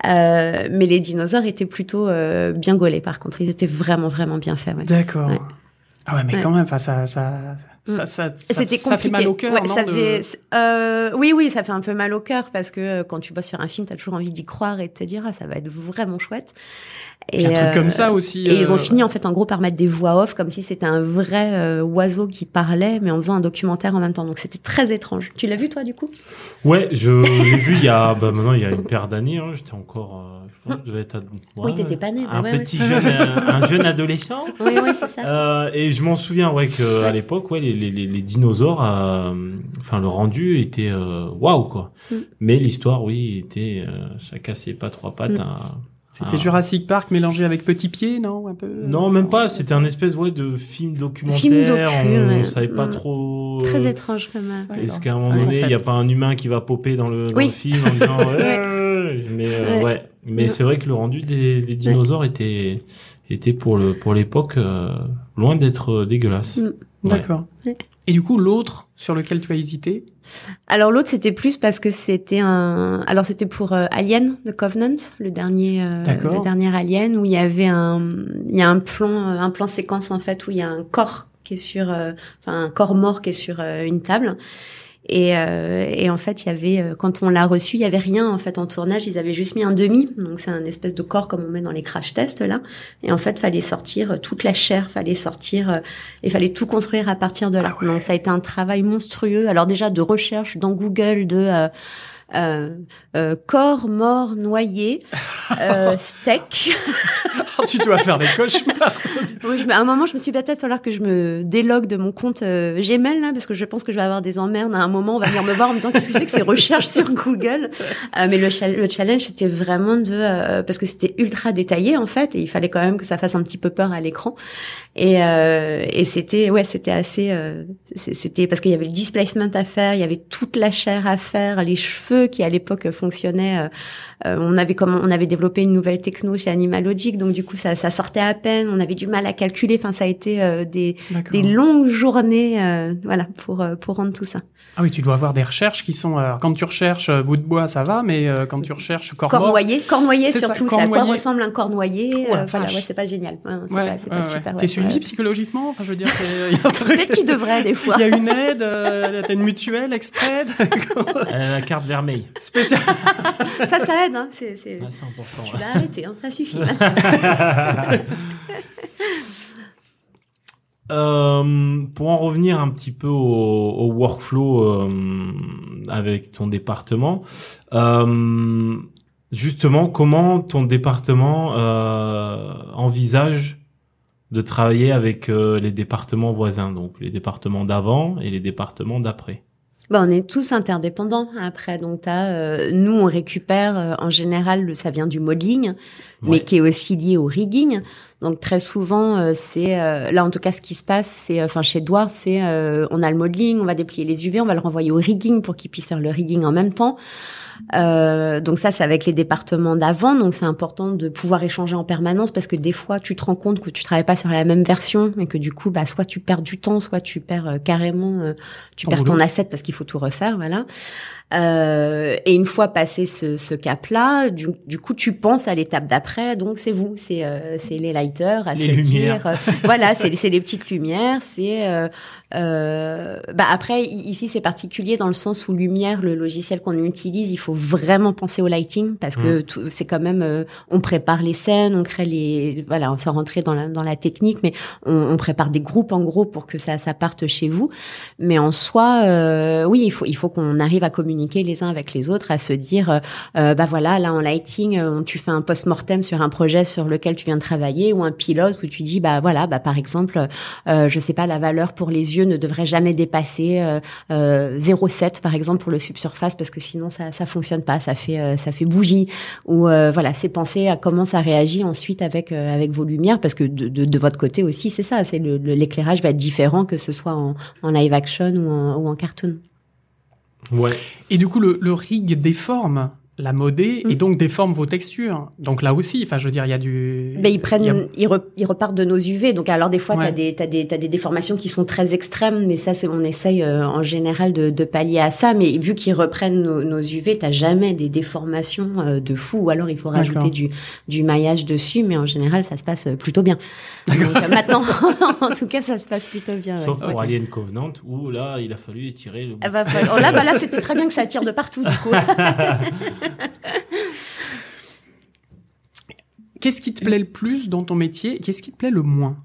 euh, mais les dinosaures étaient plutôt euh, bien gaulés par contre ils étaient vraiment vraiment bien faits ouais. D'accord. Ah ouais, mais quand même, ça, ça. Ça, ça, ça, C'était ça fait compliqué. mal au cœur, Ouais, non, ça de- faisait, c'est- euh, oui, oui, ça fait un peu mal au cœur parce que euh, quand tu bosses sur un film, t'as toujours envie d'y croire et de te dire ah ça va être vraiment chouette. Puis un truc euh, comme ça aussi. Et ils euh, ont fini en fait en gros par mettre des voix off comme si c'était un vrai euh, oiseau qui parlait mais en faisant un documentaire en même temps. Donc c'était très étrange. Tu l'as vu toi du coup? Ouais, je l'ai vu il y a, bah, maintenant il y a une paire d'années. Hein, J'étais encore, euh, je que je devais être, à- Oui, ouais, t'étais pas né, bah un ouais, petit jeune, euh, un jeune adolescent. Oui, oui, c'est ça. Euh, et je m'en souviens, ouais, que à l'époque, ouais, les, les, les, dinosaures, euh, enfin, le rendu était euh, waouh, quoi. Mm. Mais l'histoire, oui, était, euh, ça cassait pas trois pattes. Mm. à- C'était à- Jurassic Park mélangé avec Petit Pied, non un peu Non, même pas. C'était un espèce, ouais, de film documentaire. Film docu, on ouais. savait pas trop. Très euh, étrange comme. euh, Ouais. Est-ce qu'à un moment donné, il n'y a pas un humain qui va popper dans le, dans Oui. le film en disant ouais, mais euh, Ouais. ouais. Mais c'est vrai que le rendu des, des dinosaures était était pour le pour l'époque euh, loin d'être euh, dégueulasse. Mm. D'accord. Ouais. Et du coup, l'autre sur lequel tu as hésité Alors l'autre c'était plus parce que c'était un alors c'était pour euh, Alien The Covenant le dernier euh, le dernier Alien où il y avait un il y a un plan euh, un plan séquence en fait où il y a un corps qui est sur euh, enfin un corps mort qui est sur euh, une table et, euh, et en fait il y avait euh, quand on l'a reçu il y avait rien en fait en tournage. Ils avaient juste mis un demi. Donc c'est un espèce de corps comme on met dans les crash tests là. Et en fait fallait sortir euh, toute la chair fallait sortir euh, et fallait tout construire à partir de là. Ah ouais. donc ça a été un travail monstrueux. Alors déjà de recherche dans Google de euh, corps mort noyé euh, steak Oh, Tu dois faire des cauchemars. oui, je, à un moment, je me suis peut-être falloir que je me délogue de mon compte euh, Gmail, là, parce que je pense que je vais avoir des emmerdes. À un moment, on va venir me voir en me disant qu'est-ce que c'est que ces recherches sur Google? Euh, mais le, chal- le challenge, c'était vraiment de... euh, parce que c'était ultra détaillé, en fait, et il fallait quand même que ça fasse un petit peu peur à l'écran. Et, euh, et c'était... Ouais, c'était assez... euh, c'était Parce qu'il y avait le displacement à faire, il y avait toute la chair à faire, les cheveux qui à l'époque fonctionnait. On avait comme on avait développé une nouvelle techno chez Animalogic, donc du coup ça, ça sortait à peine. On avait du mal à calculer. Enfin, ça a été des, des longues journées, voilà, pour pour rendre tout ça. Ah oui, tu dois avoir des recherches qui sont. Alors, quand tu recherches bout de bois, ça va, mais quand tu recherches corps cornoyer, cornoyer surtout, ça, à quoi ressemble un cornoyer oh, voilà, ouais, c'est pas génial. c'est pas, pas super. T'es suivi psychologiquement? Enfin, je veux dire, peut-être qu'il devrait des fois. Il y a une aide, euh, t'as une mutuelle exprès? la carte vermeille. Spécial. ça, ça aide. Hein. C'est, c'est... important. Tu l'as arrêté, hein. ça suffit. Euh, pour en revenir un petit peu au, au workflow euh, avec ton département, euh, justement, comment ton département envisage de travailler avec les départements voisins, donc les départements d'avant et les départements d'après? Bah, on est tous interdépendants après. Donc, as, euh, nous, on récupère euh, en général, ça vient du modeling, mais qui est aussi lié au rigging. Donc, très souvent, c'est là, en tout cas, ce qui se passe, c'est, enfin, chez Dwarf, c'est, on a le modeling, on va déplier les UV, on va le renvoyer au rigging pour qu'il puisse faire le rigging en même temps. Euh, donc ça, c'est avec les départements d'avant. Donc c'est important de pouvoir échanger en permanence parce que des fois, tu te rends compte que tu travailles pas sur la même version et que du coup, bah, soit tu perds du temps, soit tu perds euh, carrément, euh, tu perds ton asset parce qu'il faut tout refaire, voilà. Euh, et une fois passé ce, ce cap-là, du, du, coup, tu penses à l'étape d'après. Donc, c'est vous, c'est euh, c'est les lighters à les se dire. Euh, voilà, c'est c'est les petites lumières. C'est euh, bah après ici c'est particulier dans le sens où lumière, le logiciel qu'on utilise, il faut vraiment penser au lighting parce que mmh. c'est quand même on prépare les scènes, on crée les voilà, on s'est rentré dans la dans la technique, mais on, on, prépare des groupes en gros pour que ça ça parte chez vous. Mais en soi, oui, il faut il faut qu'on arrive à communiquer les uns avec les autres, à se dire, euh, euh, bah voilà, là en lighting, euh, tu fais un post-mortem sur un projet sur lequel tu viens de travailler ou un pilote où tu dis, bah voilà, bah par exemple, je sais pas, la valeur pour les yeux ne devrait jamais dépasser 0,7 par exemple pour le subsurface parce que sinon ça ça fonctionne pas, ça fait ça fait bougie ou voilà, c'est penser à comment ça réagit ensuite avec avec vos lumières parce que de, de, de votre côté aussi c'est ça, c'est l'éclairage va être différent que ce soit en, live action ou en cartoon. Ouais. Et du coup, le, le rig déforme la modée et mm. donc déforme vos textures. Donc là aussi, enfin je veux dire, il y a du. Ben, ils prennent, ils, repartent de nos UV. Donc alors des fois, tu t'as des t'as des t'as des déformations qui sont très extrêmes, mais ça c'est on essaye euh, en général de, de, pallier à ça. Mais vu qu'ils reprennent nos, nos UV, t'as jamais des déformations euh, de fou. Ou alors il faut rajouter du du maillage dessus, mais en général ça se passe euh, plutôt bien. Donc maintenant, en tout cas, ça se passe plutôt bien. Sauf pour Alien Covenant où là il a fallu étirer le. Ah bah, oh, là, bah, là c'était très bien que ça tire de partout du coup. Qu'est-ce qui te plaît le plus dans ton métier Qu'est-ce qui te plaît le moins?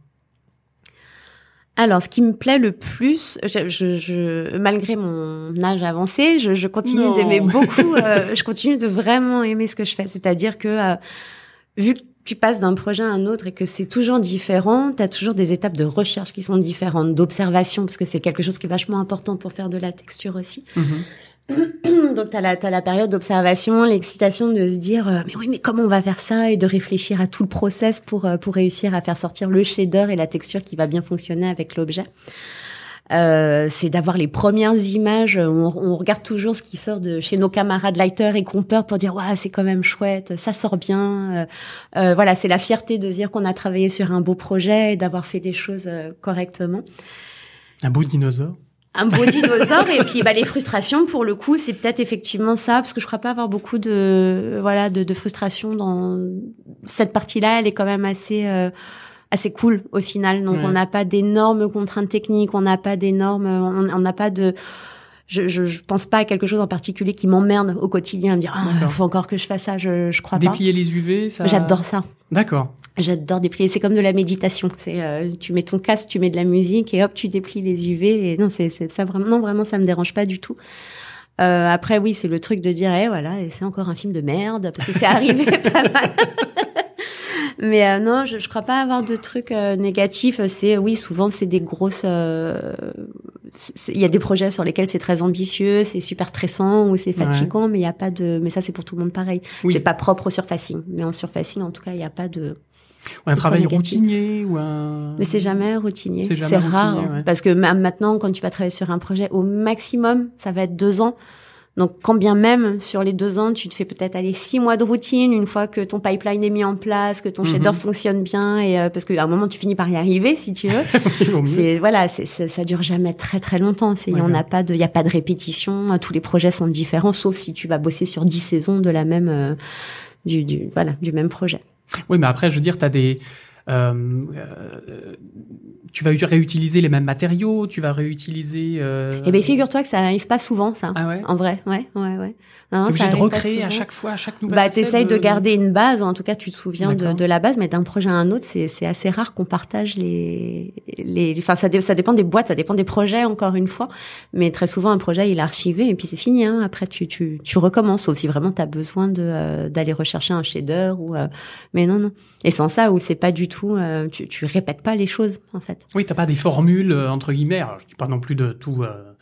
Alors, ce qui me plaît le plus, je, je, malgré mon âge avancé, je, je continue d'aimer beaucoup. Euh, je continue de vraiment aimer ce que je fais. C'est-à-dire que euh, vu que tu passes d'un projet à un autre et que c'est toujours différent, tu as toujours des étapes de recherche qui sont différentes, d'observation, parce que c'est quelque chose qui est vachement important pour faire de la texture aussi. Mm-hmm. Donc tu as la, la période d'observation, l'excitation de se dire euh, mais oui mais comment on va faire ça? Et de réfléchir à tout le process pour euh, pour réussir à faire sortir le shader et la texture qui va bien fonctionner avec l'objet. Euh, c'est d'avoir les premières images. On, on, regarde toujours ce qui sort de chez nos camarades lighter et compeur pour dire ouais c'est quand même chouette, ça sort bien. Euh, voilà, c'est la fierté de dire qu'on a travaillé sur un beau projet et d'avoir fait les choses correctement. Un beau dinosaure un beau dinosaure. Et puis bah les frustrations pour le coup c'est peut-être effectivement ça parce que je crois pas avoir beaucoup de voilà de, de frustration dans cette partie-là. Elle est quand même assez euh, assez cool au final. Donc on n'a pas d'énormes contraintes techniques on n'a pas d'énormes on n'a pas de je, je, je, pense pas à quelque chose en particulier qui m'emmerde au quotidien, me dire ah, faut encore que je fasse ça, je, je crois Déplier pas. Déplier les UV, ça. J'adore ça. D'accord. J'adore déplier. C'est comme de la méditation. C'est euh, tu mets ton casque, tu mets de la musique et hop, tu déplies les UV. Et non, c'est ça vraiment. Non, vraiment, ça me dérange pas du tout. Euh, après, oui, c'est le truc de dire, eh, voilà, c'est encore un film de merde parce que c'est arrivé pas mal. Mais euh, non, je, je crois pas avoir de trucs euh, négatifs. C'est oui, souvent c'est des grosses. Euh, il y a des projets sur lesquels c'est très ambitieux, c'est super stressant ou c'est fatigant, mais il y a pas de. Mais ça c'est pour tout le monde pareil. C'est pas propre au surfacing, mais en surfacing en tout cas il n'y a pas de. Ou un travail routinier ou un. Mais c'est jamais routinier. C'est rare. Parce que maintenant, quand tu vas travailler sur un projet, au maximum, ça va être deux ans. Donc, quand bien même sur les deux ans, tu te fais peut-être aller six mois de routine une fois que ton pipeline est mis en place, que ton shader fonctionne bien, et euh, parce qu'à un moment tu finis par y arriver si tu veux. c'est voilà, c'est, c'est- ça dure jamais très très longtemps. C'est, Ouais, on n'a pas de, il y a pas de répétition. Tous les projets sont différents, sauf si tu vas bosser sur dix saisons de la même, euh, du, du voilà, du même projet. Oui, mais après, je veux dire, t'as des. Euh, euh, tu vas réutiliser les mêmes matériaux, tu vas réutiliser. Euh... Eh ben, figure-toi que ça arrive pas souvent, ça. Ah ouais? En vrai, ouais, ouais, ouais. Non, T'es obligé ça de recréer à chaque fois, à chaque nouvelle. Bah, t'essayes de garder une base, ou en tout cas, tu te souviens de, de la base, mais d'un projet à un autre, c'est, assez rare qu'on partage les, les, enfin, ça, dé- ça dépend des boîtes, ça dépend des projets, encore une fois. Mais très souvent, un projet, il est archivé, et puis c'est fini, hein. Après, tu, tu, tu recommences, sauf si vraiment t'as besoin de, euh, d'aller rechercher un shader ou, euh, mais non, non. Et sans ça, où c'est pas du tout, euh, tu, tu répètes pas les choses, en fait. Oui, t'as pas des formules euh, entre guillemets. Alors, je dis pas non plus de tout. euh,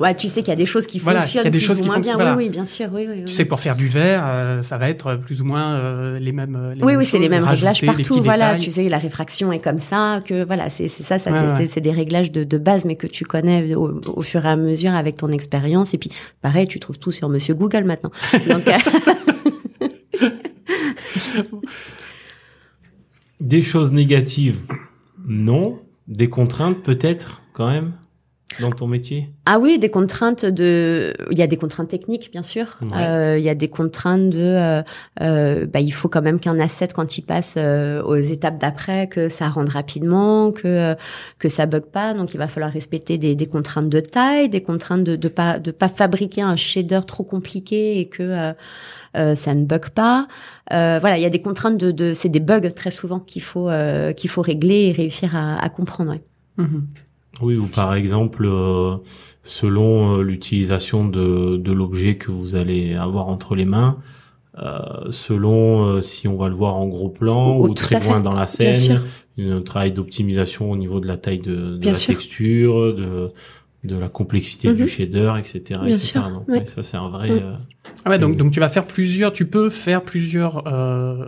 Ouais, tu sais qu'il y a des choses qui Voilà, fonctionnent y a des plus choses ou moins bien. voilà. Oui, oui, bien sûr, oui, oui. oui. Tu sais, pour faire du verre, euh, ça va être plus ou moins euh, les mêmes. euh, Les oui, mêmes oui, c'est les mêmes réglages partout. Voilà, détails. tu sais, la réfraction est comme ça, que voilà, c'est c'est ça, ça Ouais, c'est ouais. des réglages de, de base, mais que tu connais au, au fur et à mesure avec ton expérience. Et puis, pareil, tu trouves tout sur Monsieur Google maintenant. Donc, euh, Des choses négatives, non. Des contraintes, peut-être, quand même, dans ton métier. ah oui, des contraintes de, il y a des contraintes techniques, bien sûr. Ouais. Euh, il y a des contraintes de, euh, euh, bah, il faut quand même qu'un asset quand il passe euh, aux étapes d'après, que ça rende rapidement, que euh, que ça bug pas. Donc il va falloir respecter des, des contraintes de taille, des contraintes de de pas de pas fabriquer un shader trop compliqué et que euh, euh, ça ne bug pas. Euh, voilà, il y a des contraintes de, de c'est des bugs très souvent qu'il faut euh, qu'il faut régler et réussir à, à comprendre. ouais. Mhm. Oui, ou par exemple, euh, selon euh, l'utilisation de, de l'objet que vous allez avoir entre les mains, euh, selon euh, si on va le voir en gros plan Oh, ou tout très fait. loin dans la Bien scène, sûr. un travail d'optimisation au niveau de la taille de, de la sûr. texture, de, de la complexité Mhm. du shader, etc. Bien etc. sûr, ouais. ça c'est un vrai. Mhm. euh, Ah ouais, donc, donc tu vas faire plusieurs, tu peux faire plusieurs euh,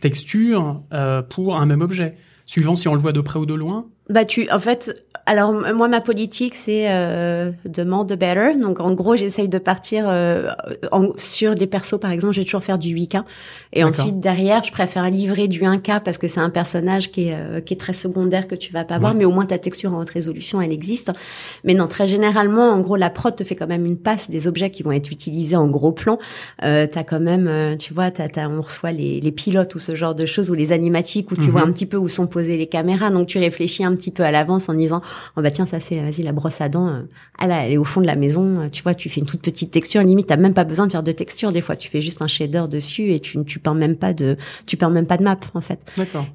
textures euh, pour un même objet, suivant si on le voit de près ou de loin. Bah tu, en fait, alors moi ma politique c'est euh, de more the better. Donc en gros j'essaye de partir euh, en- sur des persos par exemple, je vais toujours faire du 8K et ensuite derrière je préfère livrer du 1K parce que c'est un personnage qui est euh, qui est très secondaire que tu vas pas voir, Ouais. mais au moins ta texture en haute résolution elle existe. Mais non très généralement en gros la prod te fait quand même une passe des objets qui vont être utilisés en gros plan. Euh, t'as quand même, euh, tu vois, t'as, t'as- on reçoit les, les pilotes ou ce genre de choses ou les animatiques où tu Mhm. vois un petit peu où sont posées les caméras. Donc tu réfléchis un petit peu à l'avance en disant, oh bah tiens ça c'est, vas-y la brosse à dents, euh, elle, elle est au fond de la maison. euh, Tu vois, tu fais une toute petite texture. Limite t'as même pas besoin de faire de texture. Des fois tu fais juste un shader dessus et tu tu peins même pas de, tu peins même pas de map en fait.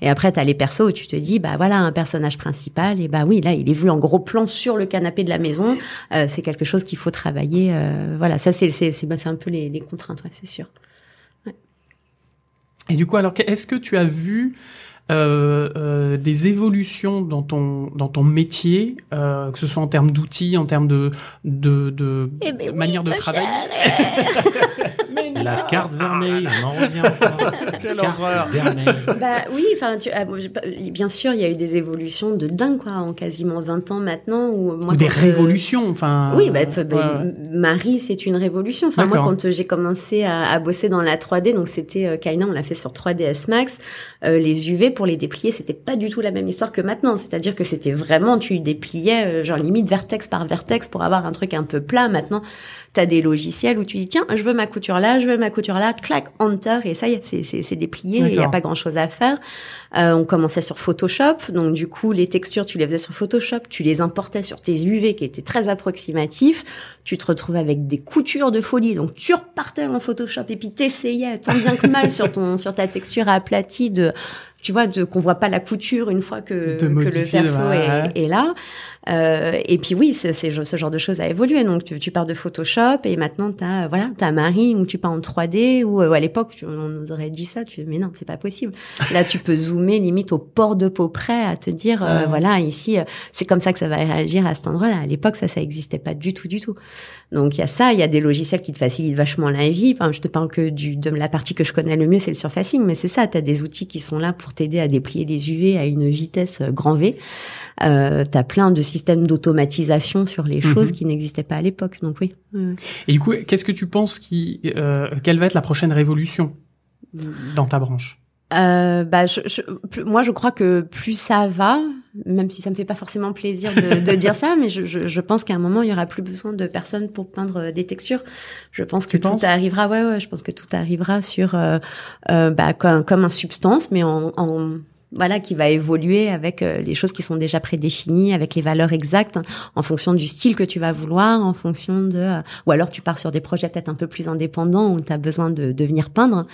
Et après, t'as les persos où tu te dis, bah voilà, un personnage principal, et bah oui, là, il est vu en gros plan sur le canapé de la maison. Euh, c'est quelque chose qu'il faut travailler. euh, voilà, ça, c'est c'est c'est bah, c'est un peu les, les contraintes, ouais, c'est sûr. Et du coup, alors, est-ce que tu as vu euh, euh, des évolutions dans ton dans ton métier, euh, que ce soit en termes d'outils, en termes de de, de Eh ben oui, manière de travailler La carte vermeille, on en revient encore. Quelle La carte horreur. Bah oui, enfin, tu- ah, pas- bien sûr, il y a eu des évolutions de dingue, quoi, en quasiment 20 ans maintenant. Où moi, ou des quand, euh, révolutions, enfin. Oui, bah, bah, ouais, ouais. Marie, c'est une révolution. Enfin, moi, quand euh, j'ai commencé à, à bosser dans la 3D, donc c'était euh, Kaina, on l'a fait sur 3ds Max. euh, les UV pour les déplier, c'était pas du tout la même histoire que maintenant. C'est-à-dire que c'était vraiment, tu dépliais euh, genre limite vertex par vertex pour avoir un truc un peu plat. Maintenant, t'as des logiciels où tu dis tiens, je veux ma couture là, je veux ma couture là, clac, enter et ça y est, c'est c'est c'est déplié. Il y a pas grand chose à faire. Euh, on commençait sur Photoshop, donc du coup les textures tu les faisais sur Photoshop, tu les importais sur tes UV qui étaient très approximatifs, tu te retrouvais avec des coutures de folie, donc tu repartais en Photoshop et puis t'essayais tant bien que mal sur ton sur ta texture aplatie de tu vois de qu'on voit pas la couture une fois que, le perso ouais. est, est là. Euh, et puis oui, c'est, c'est- ce genre de choses a évolué. Donc tu, tu pars de Photoshop et maintenant t'as voilà t'as Marie où tu pars en 3D ou euh, à l'époque tu- on nous aurait dit ça. Tu mais non c'est pas possible. Là tu peux zoomer limite au port de peau près à te dire euh, voilà ici euh, c'est comme ça que ça va réagir à cet endroit-là. À l'époque ça ça existait pas du tout du tout. Donc il y a ça, il y a des logiciels qui te facilitent vachement la vie. Enfin je te parle que du de la partie que je connais le mieux c'est le surfacing, mais c'est ça. T'as des outils qui sont là pour pour t'aider à déplier les UV à une vitesse grand V. Euh, tu as plein de systèmes d'automatisation sur les choses Mhm. qui n'existaient pas à l'époque. Donc oui. Et du coup, qu'est-ce que tu penses qui, euh, quelle va être la prochaine révolution dans ta branche? Euh, bah, je, je- plus- moi, je crois que plus ça va, même si ça me fait pas forcément plaisir de, de dire ça, mais je, je, je pense qu'à un moment, il y aura plus besoin de personnes pour peindre euh, des textures. Je pense que Tu penses? tout arrivera. Ouais, ouais, je pense que tout arrivera sur, euh, euh, bah, comme, comme un substance, mais en, en voilà, qui va évoluer avec euh, les choses qui sont déjà prédéfinies, avec les valeurs exactes, en fonction du style que tu vas vouloir, en fonction de... euh, ou alors tu pars sur des projets peut-être un peu plus indépendants où tu as besoin de, de venir peindre.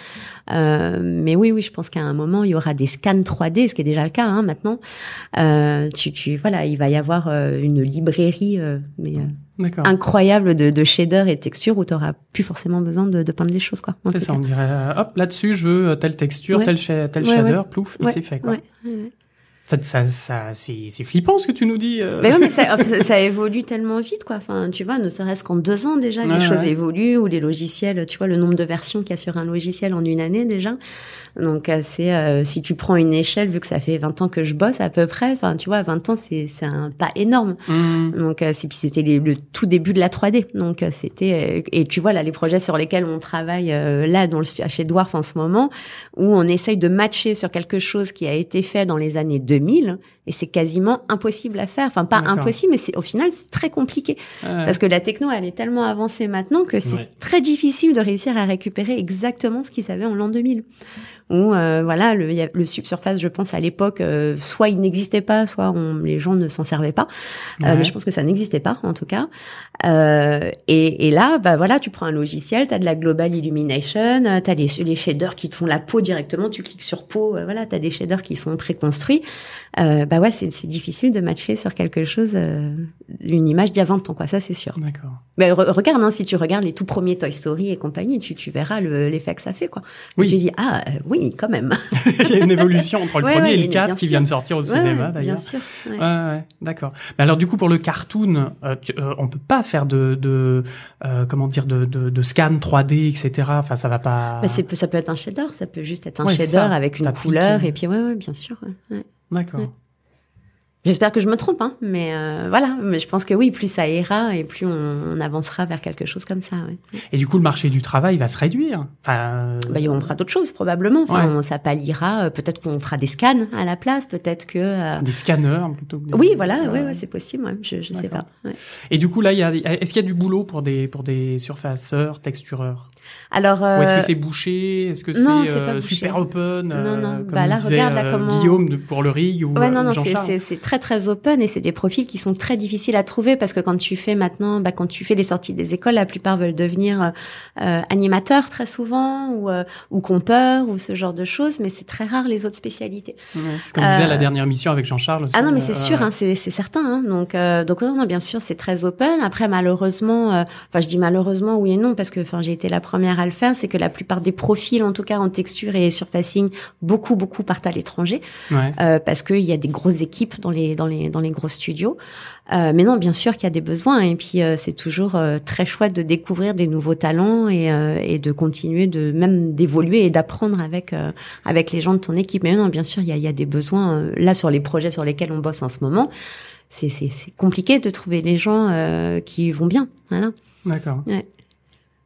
Euh, mais oui, oui, je pense qu'à un moment, il y aura des scans 3D, ce qui est déjà le cas hein, maintenant. Euh, tu, tu, voilà, il va y avoir euh, une librairie mais. Incroyable de, de shaders et de textures où tu n'auras plus forcément besoin de, de peindre les choses. Quoi, C'est ça, cas. on dirait, euh, hop, là-dessus, je veux euh, telle texture, Ouais. tel, tel Ouais, shader, ouais. plouf, et c'est fait, quoi. Ça, ça, ça, c'est, flippant ce que tu nous dis. euh. Mais oui, mais ça, ça évolue tellement vite, quoi. Enfin, tu vois, ne serait-ce qu'en deux ans déjà, les choses ouais. évoluent, ou les logiciels, tu vois, le nombre de versions qu'il y a sur un logiciel en une année déjà. Donc, euh, c'est euh, si tu prends une échelle, vu que ça fait 20 ans que je bosse à peu près, enfin, tu vois, 20 ans, c'est c'est un pas énorme. Mmh. Donc, euh, c'est- puis c'était le tout début de la 3D. Donc, euh, c'était et tu vois là les projets sur lesquels on travaille euh, là dans le chez Dwarf en ce moment, où on essaye de matcher sur quelque chose qui a été fait dans les années 2000 et c'est quasiment impossible à faire. Enfin, pas impossible, mais c'est au final c'est très compliqué parce que la techno elle est tellement avancée maintenant que c'est Ouais. très difficile de réussir à récupérer exactement ce qu'ils savaient en l'an 2000. Où euh, voilà le, le subsurface, je pense à l'époque, euh, soit il n'existait pas, soit on, les gens ne s'en servaient pas. Euh, mais je pense que ça n'existait pas en tout cas. Euh, et, et là, bah voilà, tu prends un logiciel, tu as de la global illumination, euh, tu as les, les shaders qui te font la peau directement, tu cliques sur peau, euh, voilà, tu as des shaders qui sont préconstruits. Euh, bah ouais, c'est c'est difficile de matcher sur quelque chose, euh, une image d'il y a 20 ans, quoi, ça c'est sûr. D'accord. Mais re- regarde, hein, si tu regardes les tout premiers Toy Story et compagnie, tu, tu verras le- l'effet que ça fait, quoi. Oui. Tu dis, ah euh, oui, quand même. il y a une évolution entre le Ouais, premier ouais, et le bien 4 qui sûr. vient de sortir au cinéma d'ailleurs. Bien sûr. d'accord. Mais alors du coup pour le cartoon, euh, tu- euh, on peut pas faire de, de euh, comment dire de, de, de scan 3D, etc. Enfin ça va pas. Bah, ça peut être un shader, ça peut juste être un shader avec une couleur et puis ouais, ouais, bien sûr. D'accord. J'espère que je me trompe, hein, mais euh, voilà. Mais je pense que oui, plus ça ira et plus on, on avancera vers quelque chose comme ça. Ouais. Et du coup le marché du travail va se réduire. Enfin. euh, Bah, on fera d'autres choses probablement. Enfin, Ouais. on, ça palliera. euh, Peut-être qu'on fera des scans à la place. Peut-être que. euh, Des scanners plutôt que des... Oui, voilà. Ouais. Ouais, c'est possible. Je, je sais pas. Et du coup là, est-ce qu'il y a du boulot pour des pour des surfaceurs, textureurs? Alors. Ou est-ce euh, que c'est bouché? Est-ce que non, c'est euh, super open Non, euh, non. Comme Bah, là, disait, regarde, là, euh, comment- Guillaume de- pour le rig ou, Ouais, non, non, c'est- très très open et c'est des profils qui sont très difficiles à trouver parce que quand tu fais maintenant, bah, quand tu fais les sorties des écoles, la plupart veulent devenir euh, euh, animateurs très souvent ou euh, ou ou ce genre de choses, mais c'est très rare les autres spécialités. Ouais, c'est ce qu'on disait à la Euh, dernière mission avec Jean-Charles. Ah non, mais euh, c'est sûr, hein, c'est certain. Hein, donc euh, donc non, non, bien sûr, c'est très open. Après, malheureusement, euh, enfin je dis malheureusement oui et non parce que enfin j'ai été la première à le faire, c'est que la plupart des profils, en tout cas en texture et surfacing, beaucoup beaucoup partent à l'étranger. Ouais. euh, parce qu'il y a des grosses équipes dans les dans les dans les gros studios. Euh, mais non, bien sûr qu'il y a des besoins et puis euh, c'est toujours très chouette de découvrir des nouveaux talents et, et de continuer de même d'évoluer et d'apprendre avec avec les gens de ton équipe. Mais non, bien sûr, il y a, il y a des besoins là sur les projets sur lesquels on bosse en ce moment. C'est compliqué de trouver les gens qui vont bien. Voilà. D'accord. Ouais.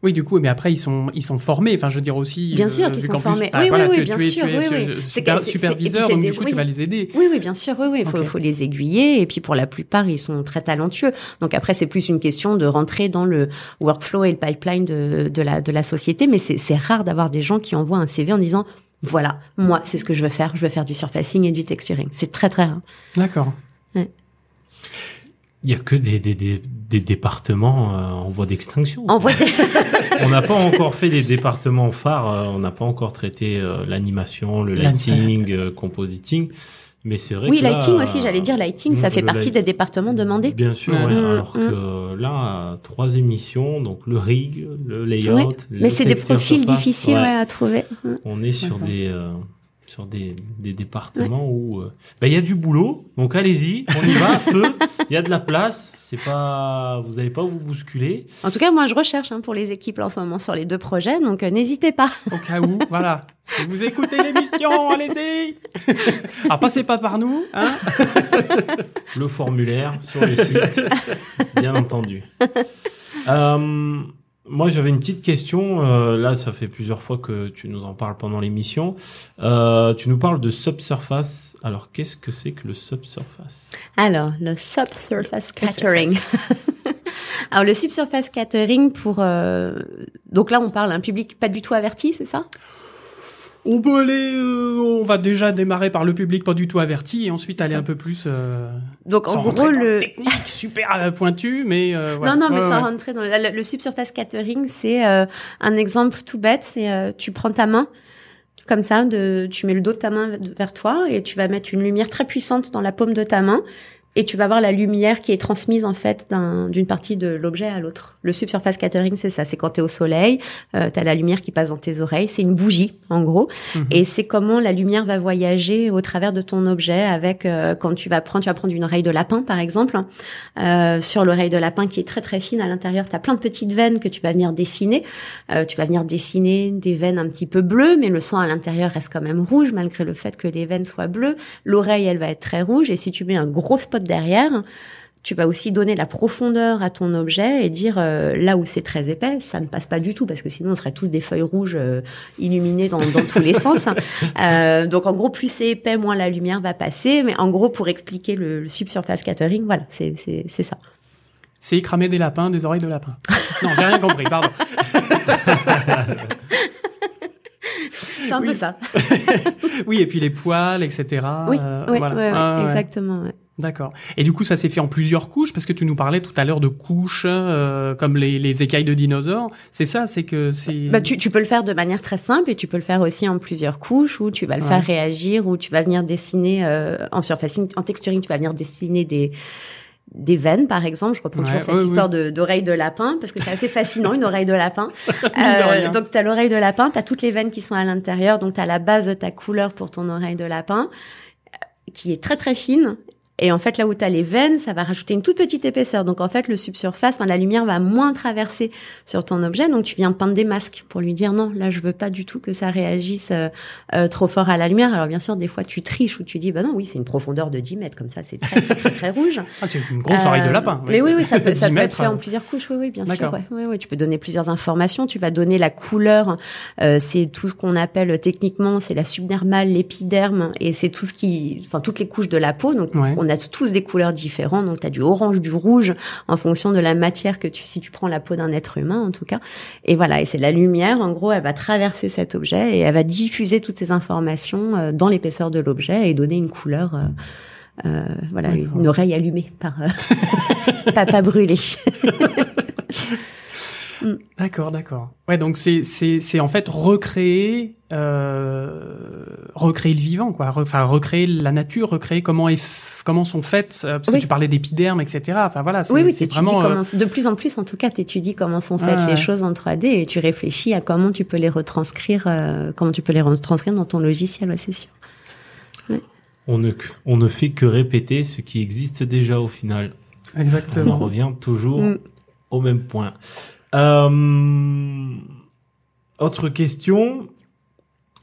Oui, du coup, mais après ils sont ils sont formés. Enfin, je veux dire aussi. Bien euh, sûr qu'ils vu sont formés. enfin, Oui, voilà, oui, tu, bien tu es, sûr, tu es, oui, oui. C'est super- superviseur, donc c'est du des- coup, oui. tu vas les aider. Oui, oui, bien sûr, oui, oui, il faut, faut les aiguiller. Et puis pour la plupart, ils sont très talentueux. Donc après, c'est plus une question de rentrer dans le workflow et le pipeline de, de la de la société. Mais c'est c'est rare d'avoir des gens qui envoient un CV en disant voilà, moi, c'est ce que je veux faire. Je veux faire du surfacing et du texturing. C'est très très rare. D'accord. Il y a que des, des, des, des départements euh, en voie d'extinction. En vrai, On n'a pas encore fait des départements phares, euh, on n'a pas encore traité euh, l'animation, le lighting, euh, compositing. Mais c'est vrai oui, que là, lighting aussi. J'allais dire lighting, ça le fait partie light- des départements demandés. Bien sûr, Ouais. ouais, Mm, alors mm. que là, trois émissions, donc le rig, le layout, Mais c'est des profils surface, difficiles ouais. ouais, à trouver. On est sur des euh, sur des, des départements où euh, bah, il y a du boulot, donc allez-y, on y va, à feu. Il y a de la place. C'est pas, vous n'allez pas vous bousculer. En tout cas, moi, je recherche hein, pour les équipes en ce moment sur les deux projets, donc euh, n'hésitez pas. Au cas où, voilà. Si vous écoutez l'émission, allez-y. Ah, passez pas par nous, hein. Le formulaire sur le site, bien entendu. Euh, moi, j'avais une petite question. Euh, là, ça fait plusieurs fois que tu nous en parles pendant l'émission. Euh, tu nous parles de subsurface. Alors, qu'est-ce que c'est que le subsurface? Alors, le subsurface catering. Alors, le subsurface catering pour... euh, Donc là, on parle à un public pas du tout averti, c'est ça? On peut aller, euh, on va déjà démarrer par le public pas du tout averti et ensuite aller un peu plus. Euh, Donc, en gros, le... technique super pointu, mais. euh, ouais. Non, non, mais Ouais, sans ouais. rentrer dans le, le, le subsurface catering, c'est euh, un exemple tout bête. C'est euh, tu prends ta main comme ça, de, tu mets le dos de ta main vers toi et tu vas mettre une lumière très puissante dans la paume de ta main et tu vas voir la lumière qui est transmise en fait d'un- d'une partie de l'objet à l'autre. Le subsurface catering, c'est ça. C'est quand tu es au soleil, euh, tu as la lumière qui passe dans tes oreilles. C'est une bougie, en gros. Mhm. Et c'est comment la lumière va voyager au travers de ton objet avec euh, quand tu vas prendre, tu vas prendre une oreille de lapin par exemple. Euh, sur l'oreille de lapin qui est très très fine à l'intérieur, tu as plein de petites veines que tu vas venir dessiner. Euh, tu vas venir dessiner des veines un petit peu bleues, mais le sang à l'intérieur reste quand même rouge malgré le fait que les veines soient bleues. L'oreille, elle va être très rouge et si tu mets un gros spot derrière, tu vas aussi donner la profondeur à ton objet et dire euh, là où c'est très épais, ça ne passe pas du tout parce que sinon on serait tous des feuilles rouges euh, illuminées dans, dans tous les sens. Euh, donc en gros, plus c'est épais, moins la lumière va passer. Mais en gros, pour expliquer le, le subsurface catering, voilà, c'est ça. C'est cramer des lapins, des oreilles de lapin. non, j'ai rien compris, pardon. C'est un Oui. peu ça. Oui, et puis les poils, etc. Oui, voilà. Ah, exactement. ouais. D'accord. Et du coup, ça s'est fait en plusieurs couches parce que tu nous parlais tout à l'heure de couches euh, comme les, les écailles de dinosaures. C'est ça, c'est que c'est. Bah, tu, tu peux le faire de manière très simple et tu peux le faire aussi en plusieurs couches où tu vas le Ouais. faire réagir, où tu vas venir dessiner euh, en surfacing, en texturing, tu vas venir dessiner des des veines, par exemple. Je reprends Ouais, toujours cette histoire d'oreille de lapin parce que c'est assez fascinant une oreille de lapin. de rien. donc tu as l'oreille de lapin, tu as toutes les veines qui sont à l'intérieur, donc tu as la base de ta couleur pour ton oreille de lapin euh, qui est très très fine. Et en fait, là où tu as les veines, ça va rajouter une toute petite épaisseur. Donc en fait, le subsurface, enfin, la lumière va moins traverser sur ton objet. Donc tu viens peindre des masques pour lui dire non, là je veux pas du tout que ça réagisse euh, euh, trop fort à la lumière. Alors bien sûr, des fois tu triches ou tu dis bah non, oui, c'est une profondeur de 10 mètres comme ça, c'est très très, très, rouge. Ah, c'est une grosse oreille de Euh, lapin. Mais oui, oui, ça peut, ça 10 peut être fait en euh, plusieurs couches. Oui, oui, bien sûr. Ouais. Oui, oui, tu peux donner plusieurs informations. Tu vas donner la couleur. Euh, c'est tout ce qu'on appelle techniquement, c'est la subdermale, l'épiderme, et c'est tout ce qui, enfin toutes les couches de la peau. Donc Ouais. on a tous des couleurs différentes. Donc tu as du orange, du rouge, en fonction de la matière que tu, si tu prends la peau d'un être humain en tout cas. Et voilà, et c'est la lumière. En gros, elle va traverser cet objet et elle va diffuser toutes ces informations euh, dans l'épaisseur de l'objet et donner une couleur. euh, euh, voilà, une oreille allumée par euh, pas, pas brûlée. D'accord, d'accord. Ouais, donc c'est c'est c'est en fait recréer euh, recréer le vivant, quoi. Enfin, recréer la nature, recréer comment est comment sont faites. euh, parce Oui. que tu parlais d'épiderme, etc. Enfin voilà, c'est Oui, oui, vraiment. euh, comment, de plus en plus, en tout cas, tu étudies comment sont faites Ah, les ouais. choses en 3D et tu réfléchis à comment tu peux les retranscrire, euh, comment tu peux les retranscrire dans ton logiciel, ouais, c'est sûr. On ne, on ne fait que répéter ce qui existe déjà au final. On en Exactement. revient toujours Mm. au même point. Euh, autre question.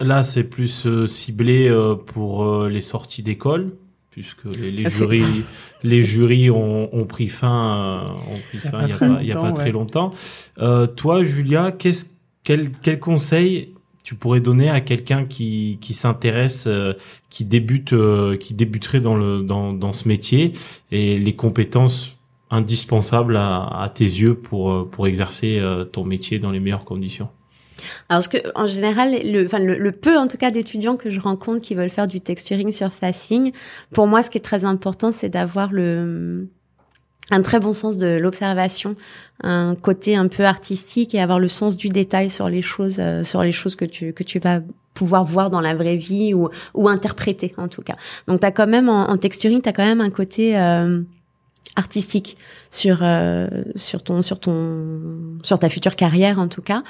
Là, c'est plus euh, ciblé euh, pour euh, les sorties d'école, puisque les, les Ah, jurys, les jurys ont, ont pris fin, ont pris fin il y a pas, y a pas très longtemps. Euh, toi, Julia, qu'est-ce, quel, quel conseil tu pourrais donner à quelqu'un qui, qui s'intéresse, euh, qui débute, euh, qui débuterait dans le dans, dans ce métier et les compétences indispensables à, à tes yeux pour euh, pour exercer euh, ton métier dans les meilleures conditions. Alors, ce que, en général, le, enfin, le, le peu, en tout cas, d'étudiants que je rencontre qui veulent faire du texturing surfacing, pour moi, ce qui est très important, c'est d'avoir le, un très bon sens de l'observation, un côté un peu artistique et avoir le sens du détail sur les choses, euh, sur les choses que tu, que tu vas pouvoir voir dans la vraie vie ou, ou interpréter, en tout cas. Donc, t'as quand même, en, en texturing, t'as quand même un côté, euh, artistique sur euh, sur ton sur ton sur ta future carrière en tout cas.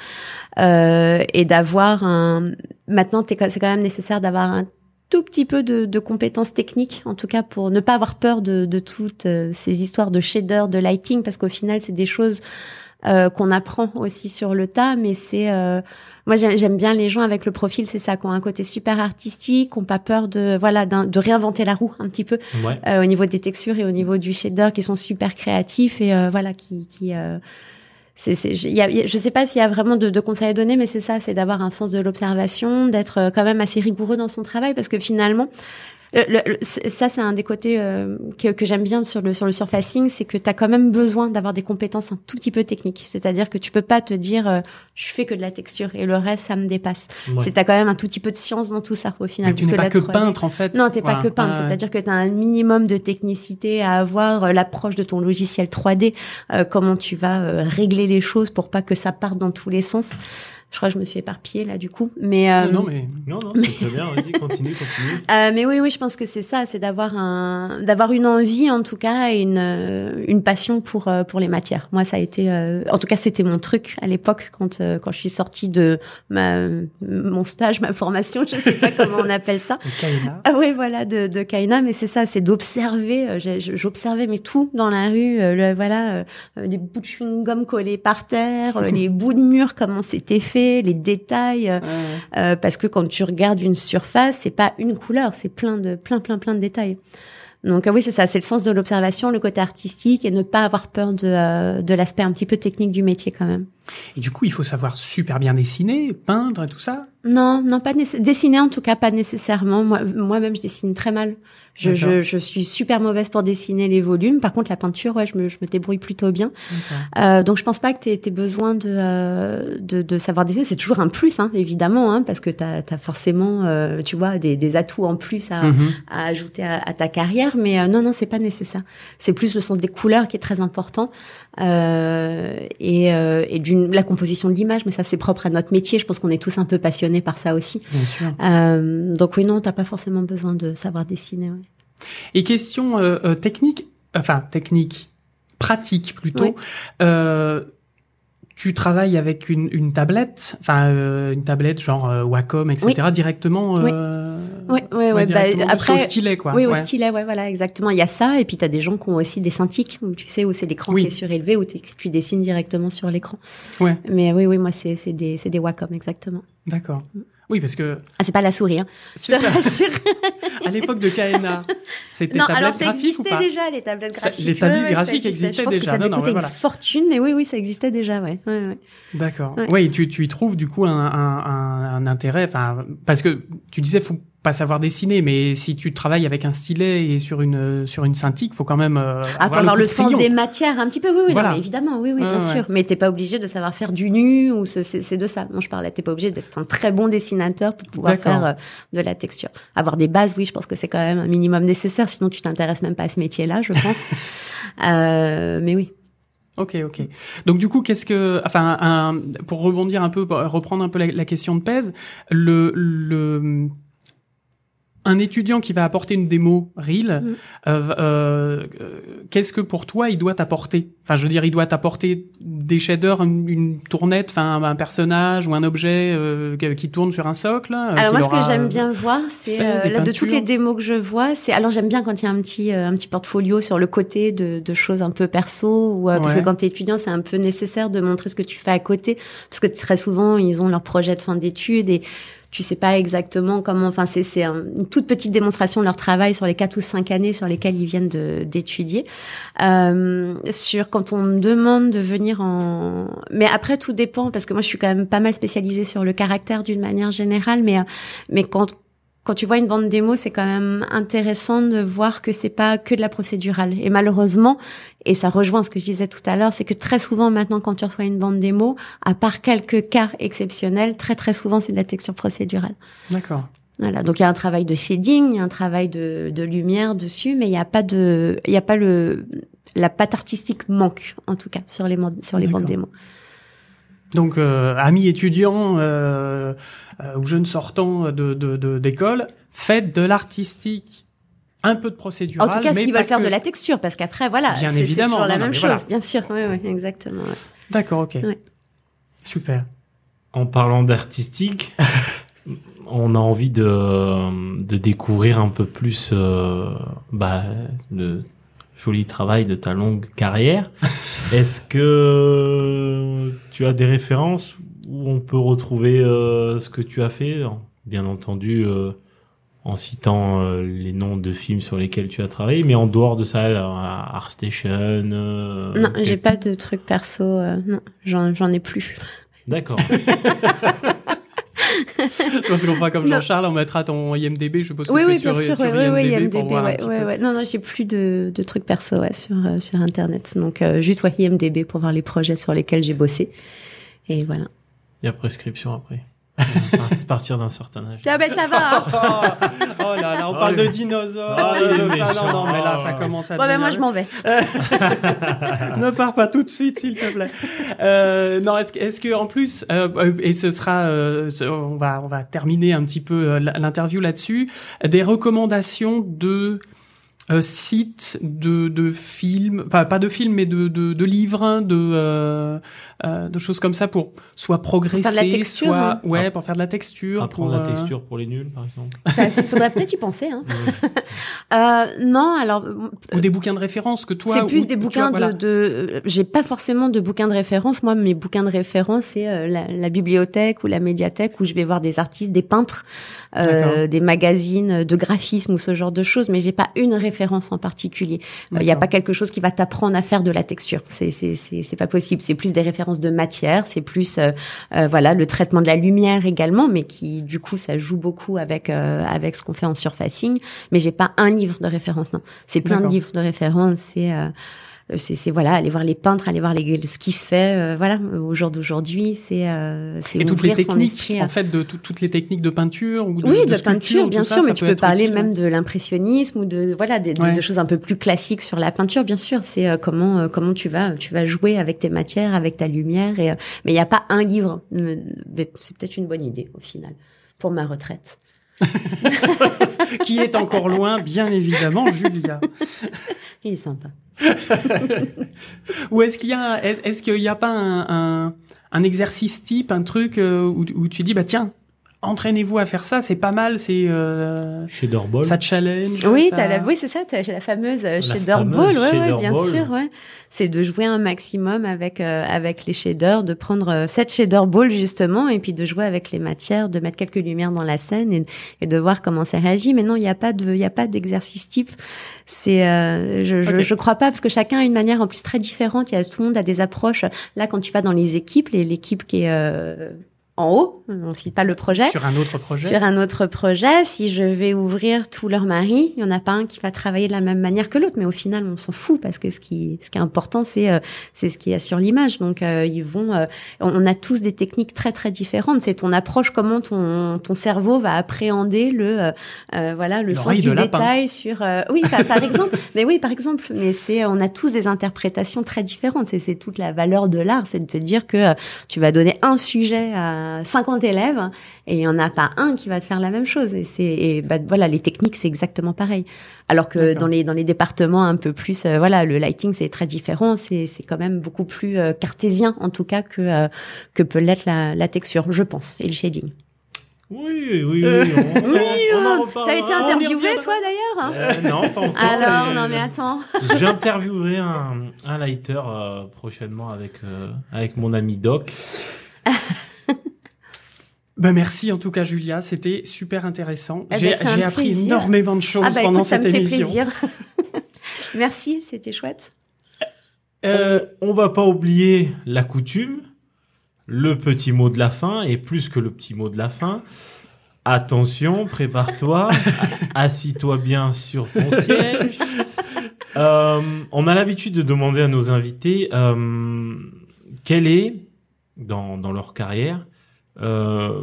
Euh, et d'avoir un maintenant c'est quand même nécessaire d'avoir un tout petit peu de, de, compétences techniques, en tout cas pour ne pas avoir peur de, de toutes euh, ces histoires de shader, de lighting, parce qu'au final, c'est des choses euh, qu'on apprend aussi sur le tas, mais c'est euh, moi j'aime bien les gens avec le profil, c'est ça, qui ont un côté super artistique, qui n'ont pas peur de voilà de réinventer la roue un petit peu ouais. au niveau des textures et au niveau du shader, qui sont super créatifs et voilà qui qui c'est, c'est, y a, je sais pas s'il y a vraiment de, de conseils à donner, mais c'est ça, c'est d'avoir un sens de l'observation, d'être quand même assez rigoureux dans son travail, parce que finalement, le, ça, c'est un des côtés euh, que, que j'aime bien sur le sur le surfacing, c'est que tu as quand même besoin d'avoir des compétences un tout petit peu techniques. C'est-à-dire que tu peux pas te dire euh, je fais que de la texture et le reste ça me dépasse. Ouais. C'est t'as quand même un tout petit peu de science dans tout ça au final. Mais tu n'es pas que 3D peintre en fait. non, t'es pas que peintre. Ouais. C'est-à-dire que tu as un minimum de technicité à avoir, euh, l'approche de ton logiciel 3D, euh, comment tu vas euh, régler les choses pour pas que ça parte dans tous les sens. Je crois que je me suis éparpillée là du coup, mais euh, Non, non, mais Non, non, c'est très bien. Vas-y, continue, continue. euh, mais oui, oui, je pense que c'est ça, c'est d'avoir un, d'avoir une envie en tout cas et une euh, une passion pour euh, pour les matières. Moi, ça a été, euh, en tout cas, c'était mon truc à l'époque quand euh, quand je suis sortie de ma mon stage, ma formation, je sais pas comment on appelle ça. Kaina. Ah oui, voilà, de, de Kaina, mais c'est ça, c'est d'observer. J'observais mais tout dans la rue, euh, le, voilà, euh, des bouts de chewing-gum collés par terre, euh, les bouts de mur, comment c'était fait, les détails, euh, euh, parce que quand tu regardes une surface, c'est pas une couleur, c'est plein de, plein, plein, plein de détails. Donc euh, oui, c'est ça, c'est le sens de l'observation, le côté artistique et ne pas avoir peur de, euh, de l'aspect un petit peu technique du métier quand même. Et du coup, il faut savoir super bien dessiner, peindre et tout ça. Non, non, pas dessiner en tout cas, pas nécessairement. Moi, moi-même, je dessine très mal. Je, je, je suis super mauvaise pour dessiner les volumes. Par contre, la peinture, ouais, je me, je me débrouille plutôt bien. Euh, donc, je pense pas que tu aies besoin de, euh, de, de savoir dessiner. C'est toujours un plus, hein, évidemment, hein, parce que tu as, forcément, euh, tu vois, des, des atouts en plus à, Mhm. à ajouter à, à ta carrière. Mais euh, non, non, c'est pas nécessaire. C'est plus le sens des couleurs qui est très important euh, et, euh, et d'une la composition de l'image. Mais ça, c'est propre à notre métier. Je pense qu'on est tous un peu passionnés par ça aussi. Bien sûr. Euh, donc oui, non, t'as pas forcément besoin de savoir dessiner. Ouais. Et question euh, euh, technique, enfin technique, pratique plutôt. Oui. Euh, tu travailles avec une, une tablette, enfin une tablette genre Wacom, etc. directement. Euh, Ouais, ouais, ouais, bah, après- au stylet quoi. oui, au ouais. stylet, ouais, voilà, exactement. Il y a ça, et puis t'as des gens qui ont aussi des cintiques, où tu sais, où c'est l'écran Oui. qui est surélevé, où tu dessines directement sur l'écran. Ouais, Mais oui, oui, moi, c'est des, c'est des Wacom, exactement. d'accord. Oui, parce que Ah, c'est pas la souris, hein. Je c'est te ça. rassure. À l'époque de KNA, c'était tablette alors ça graphique ou existait pas déjà, les tablettes Ça- graphiques. les tablettes ça graphiques existaient Je pense déjà. que ça devait non, coûter ouais, voilà. une fortune, mais oui, oui, ça existait déjà, ouais. ouais, ouais. D'accord. Et tu, tu y trouves du coup un, un, un, un intérêt, enfin, parce que tu disais faut pas savoir dessiner, mais si tu travailles avec un stylet et sur une sur une cintiq, faut quand même euh, Ah, faut avoir le sens des matières un petit peu, oui, oui, Voilà. non, évidemment, oui, oui, Ouais, bien ouais. sûr. Mais t'es pas obligé de savoir faire du nu ou ce- c'est de ça dont je parlais. T'es pas obligé d'être un très bon dessinateur pour pouvoir faire euh, de la texture. Avoir des bases, oui, je pense que c'est quand même un minimum nécessaire. Sinon, tu t'intéresses même pas à ce métier-là, je pense. euh, mais oui. Ok, ok. Donc du coup, qu'est-ce que, enfin, un, pour rebondir un peu, reprendre un peu la, la question de Pèse, le, le, un étudiant qui va apporter une démo Reel, Mhm. euh, euh, euh, qu'est-ce que pour toi il doit t'apporter? Enfin, je veux dire, il doit t'apporter des shaders, une, une tournette, enfin un personnage ou un objet euh, qui tourne sur un socle. Alors moi, ce que j'aime bien voir, c'est euh, là de toutes les démos que je vois, c'est alors j'aime bien quand il y a un petit un petit portfolio sur le côté de, de choses un peu perso ou euh, parce que quand t'es étudiant, c'est un peu nécessaire de montrer ce que tu fais à côté parce que très souvent ils ont leur projet de fin d'études et tu sais pas exactement comment. Enfin, c'est un- une toute petite démonstration de leur travail sur les quatre ou cinq années sur lesquelles ils viennent d'étudier. Euh, sur quand on me demande de venir en, mais après tout dépend parce que moi je suis quand même pas mal spécialisée sur le caractère d'une manière générale, mais euh, mais quand quand tu vois une bande démo, c'est quand même intéressant de voir que c'est pas que de la procédurale. Et malheureusement, et ça rejoint ce que je disais tout à l'heure, c'est que très souvent maintenant quand tu reçois une bande démo, à part quelques cas exceptionnels, très très souvent c'est de la texture procédurale. D'accord. Voilà, donc il y a un travail de shading, il y a un travail de, de lumière dessus, mais il n'y a pas de, il y a pas le, la patte artistique manque en tout cas sur les sur les bandes démo. Donc, euh, amis étudiants euh, euh, ou jeunes sortants de de- de- d'école, faites de l'artistique, un peu de procédural. En tout cas, s'ils veulent faire que- de la texture, parce qu'après voilà, Bien c'est toujours la non, même chose, voilà. bien sûr, oui, oui, exactement. ouais. D'accord, ok. Ouais. Super. En parlant d'artistique, on a envie de, de découvrir un peu plus euh, bah, le joli travail de ta longue carrière. Est-ce que tu as des références où on peut retrouver euh, ce que tu as fait Bien entendu, euh, en citant euh, les noms de films sur lesquels tu as travaillé, mais en dehors de ça, euh, ArtStation. euh, Non, j'ai pas de trucs perso. euh, non, j'en j'en ai plus. D'accord. Parce qu'on fera comme. Jean-Charles, on mettra ton IMDB, je suppose que Oui, tu oui, bien sur, sûr. sur Oui, oui, oui, IMDb IMDb. pour voir un petit peu. Non, non, j'ai plus de, de trucs perso ouais, sur, euh, sur Internet. Donc, euh, juste ouais, IMDB pour voir les projets sur lesquels j'ai bossé. Et voilà. Il y a prescription après. À partir d'un certain âge. Ah ben ça va. Oh, oh là là, on parle Oh, de dinosaures, Oh, il est de ça. Non, non, mais là, ça commence à bon, ben moi, je m'en vais. ne pars pas tout de suite, s'il te plaît. Euh, non, est-ce que, est-ce que en plus, euh, euh, et ce sera, euh, on va, on va terminer un petit peu euh, l'interview là-dessus, des recommandations de euh, sites, de, de films, pas, pas de films, mais de, de, de livres, hein, de, euh, euh, de choses comme ça pour soit progresser, faire de la texture, soit, hein. ouais, pour faire de la texture, Apprendre pour la euh, texture pour les nuls, par exemple. Il faudrait peut-être y penser. Hein. Euh, non, alors ou des bouquins de référence que toi. c'est plus ou- des bouquins vois, voilà. de, de euh, j'ai pas forcément de bouquins de référence moi mes bouquins de référence c'est euh, la, la bibliothèque ou la médiathèque où je vais voir des artistes des peintres euh, des magazines de graphisme ou ce genre de choses mais j'ai pas une référence en particulier. Il y a D'accord. pas quelque chose qui va t'apprendre à faire de la texture. C'est c'est c'est pas possible. C'est plus des références de matière. C'est plus euh, euh, voilà le traitement de la lumière également mais qui du coup ça joue beaucoup avec euh, avec ce qu'on fait en surfacing. Mais j'ai pas un livre de référence non. C'est plein de livres de référence. C'est euh, c'est c'est, voilà aller voir les peintres aller voir les, ce qui se fait euh, voilà au jour d'aujourd'hui c'est euh, c'est toutes les techniques, en fait, de tout- toutes les techniques de peinture ou de, oui, de, sculpture, peinture, bien ça, sûr, ça mais tu peut peux parler utile, même ouais. de l'impressionnisme ou de voilà des, de- Ouais. de choses un peu plus classiques sur la peinture, bien sûr. C'est euh, comment euh, comment tu vas tu vas jouer avec tes matières, avec ta lumière. Et, euh, mais il n'y a pas un livre. Euh, C'est peut-être une bonne idée au final pour ma retraite. qui est encore loin, bien évidemment, Julia. Il est sympa. Ou est-ce qu'il y a, est- est-ce qu'il y a pas un, un, un exercice type, un truc euh, où, où tu dis bah tiens, entraînez-vous à faire ça, c'est pas mal, c'est euh, Shader Ball. ça challenge. Oui, ça- t'as la, oui, c'est ça, t'as la fameuse euh, La ball, ouais, ouais, bien ball. sûr, ouais. C'est de jouer un maximum avec euh, avec les shaders, de prendre euh, cette shader ball justement, et puis de jouer avec les matières, de mettre quelques lumières dans la scène et, et de voir comment ça réagit. Mais non, il n'y a pas de, il y a pas d'exercice type. C'est, euh, je, je, Ok. je crois pas parce que chacun a une manière en plus très différente. Il y a tout le monde a des approches. Là, quand tu vas dans les équipes, les- l'équipe qui est euh, en haut, on cite pas le projet. Sur un autre projet. Sur un autre projet, si je vais ouvrir tout leur mari, il y en a pas un qui va travailler de la même manière que l'autre, mais au final, on s'en fout parce que ce qui, ce qui est important, c'est euh, c'est ce qu'il y a sur l'image. Donc, euh, ils vont, euh, on a tous des techniques très très différentes. C'est ton approche, comment ton ton cerveau va appréhender le, euh, euh, voilà, le sens du lapin. détail sur, euh, oui, par, par exemple. Mais oui, par exemple. Mais c'est, on a tous des interprétations très différentes. C'est c'est toute la valeur de l'art, c'est de te dire que tu vas donner un sujet à 50 élèves et il y en a pas un qui va te faire la même chose. Et c'est, et bah, voilà, les techniques c'est exactement pareil. Alors que dans les dans les départements un peu plus, euh, voilà, le lighting c'est très différent. C'est c'est quand même beaucoup plus euh, cartésien en tout cas que euh, que peut l'être la, la texture, je pense, et le shading. Oui, oui, oui. Euh, on- Oui, on en reparlera. t'as été interviewé reviendra. toi d'ailleurs. hein Euh, non, pas encore. Alors mais- non mais attends. J'interviewerai un, un lighter euh, prochainement avec, euh, avec mon ami Doc. Ben merci en tout cas Julia, c'était super intéressant. Eh ben, J'ai appris plaisir. énormément de choses Ah bah pendant écoute, ça cette me fait émission. plaisir. Merci, c'était chouette. Euh, on va pas oublier la coutume, le petit mot de la fin, et plus que le petit mot de la fin, attention, prépare-toi, assis-toi bien sur ton siège. Euh, on a l'habitude de demander à nos invités euh, quel est, dans, dans leur carrière, euh,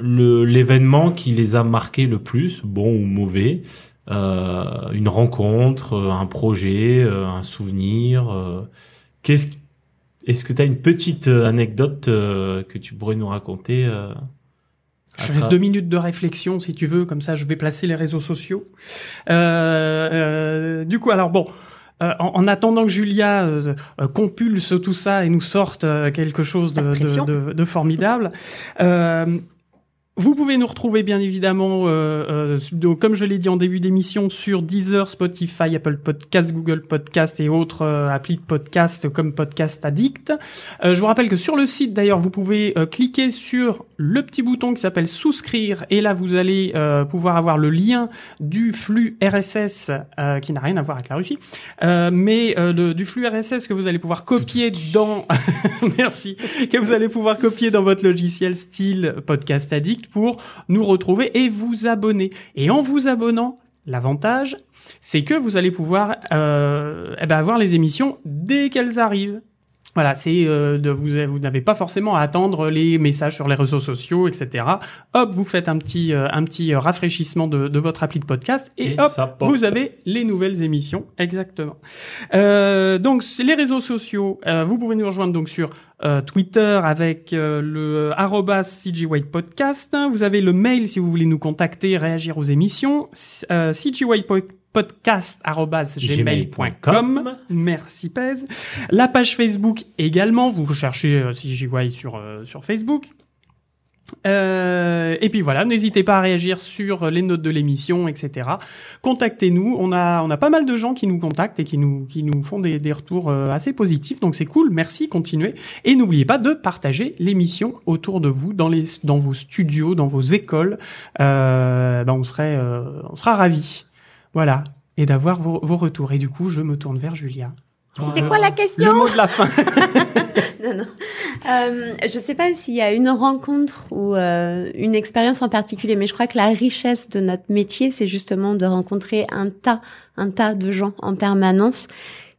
le- l'événement qui les a marqués le plus, bon ou mauvais, euh, une rencontre, euh, un projet, euh, un souvenir. euh, Qu'est-ce est-ce que tu as une petite anecdote euh, que tu pourrais nous raconter euh, Je tra- deux minutes de réflexion si tu veux, comme ça je vais placer les réseaux sociaux. Du coup, alors bon, en, en attendant que Julia euh, euh, compulse tout ça et nous sorte euh, quelque chose de, La pression. de, de- de formidable, euh, Vous pouvez nous retrouver bien évidemment, euh, euh, comme je l'ai dit en début d'émission, sur Deezer, Spotify, Apple Podcast, Google Podcast et autres euh, applis de podcast comme Podcast Addict. Euh, je vous rappelle que sur le site d'ailleurs, vous pouvez euh, cliquer sur le petit bouton qui s'appelle souscrire et là vous allez pouvoir avoir le lien du flux RSS qui n'a rien à voir avec la Russie, mais du flux RSS que vous allez pouvoir copier dans, merci, que vous allez pouvoir copier dans votre logiciel style Podcast Addict pour nous retrouver et vous abonner. Et en vous abonnant, l'avantage, c'est que vous allez pouvoir euh, eh ben, avoir les émissions dès qu'elles arrivent. Voilà, c'est euh, de vous vous n'avez pas forcément à attendre les messages sur les réseaux sociaux, etc. Hop, vous faites un petit euh, un petit euh, rafraîchissement de, de votre appli de podcast et, Et hop, ça vous avez les nouvelles émissions exactement. Euh, donc les réseaux sociaux, euh, vous pouvez nous rejoindre donc sur euh, Twitter avec euh, le arrobas CG White Podcast. Vous avez le mail si vous voulez nous contacter, réagir aux émissions. Euh, cgwhitepodcast@gmail.com. Merci Pez. La page Facebook également. Vous cherchez euh, CGY sur euh, sur Facebook. Euh, et puis voilà, n'hésitez pas à réagir sur les notes de l'émission, etc. Contactez-nous. On a, on a pas mal de gens qui nous contactent et qui nous, qui nous font des, des retours euh, assez positifs. Donc c'est cool. Merci, continuez. Et n'oubliez pas de partager l'émission autour de vous, dans les, dans vos studios, dans vos écoles. Euh, ben on serait, on sera ravis. Voilà. Et d'avoir vos, vos retours. Et du coup, je me tourne vers Julia. C'était quoi la Le question mot de la fin. Non, non. Euh, je sais pas s'il y a une rencontre ou euh, une expérience en particulier, mais je crois que la richesse de notre métier, c'est justement de rencontrer un tas, un tas de gens en permanence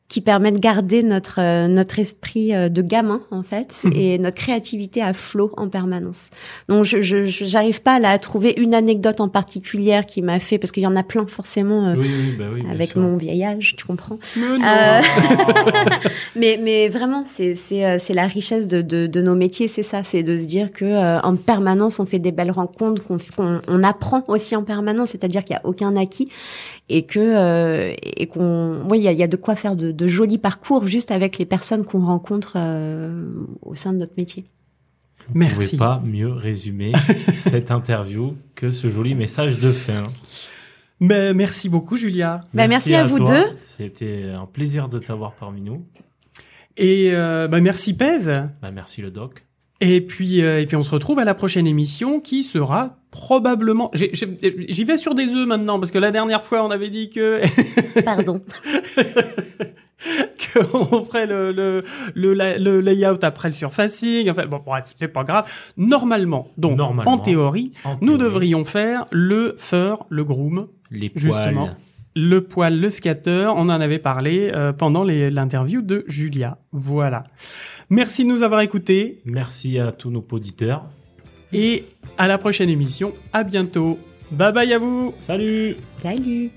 qui permettent de garder notre euh, notre esprit euh, de gamin en fait et notre créativité à flot en permanence. Donc je je je- j'arrive pas là à trouver une anecdote en particulière qui m'a fait parce qu'il y en a plein forcément euh, Oui, oui, bah oui. avec mon vieil âge, tu comprends. Mais non. Euh, mais mais vraiment c'est c'est euh, c'est la richesse de, de de nos métiers c'est ça c'est de se dire que euh, en permanence on fait des belles rencontres qu'on qu'on on apprend aussi en permanence c'est-à-dire qu'il y a aucun acquis et que euh, et qu'on oui il y a, il y a de quoi faire de, de jolis parcours juste avec les personnes qu'on rencontre euh, au sein de notre métier Vous Merci. pouvez pas mieux résumer cette interview que ce joli message de fin. Mais merci beaucoup, Julia. Bah, merci à vous toi. deux. C'était un plaisir de t'avoir parmi nous. Et euh, bah, merci Pez. Bah, merci le doc. Et puis, euh, et puis on se retrouve à la prochaine émission qui sera probablement. J'y vais sur des œufs maintenant parce que la dernière fois on avait dit que pardon qu'on ferait le, le, le, la- le layout après le surfacing. Enfin bon, bref, c'est pas grave. Normalement, donc Normalement. en théorie, En nous devrions faire le fur, le groom, les poils. justement. Le poil, le scatter. On en avait parlé euh, pendant l'interview de Julia. Voilà. Merci de nous avoir écoutés Merci à tous nos auditeurs. et à la prochaine émission. À bientôt. Bye bye à vous. Salut salut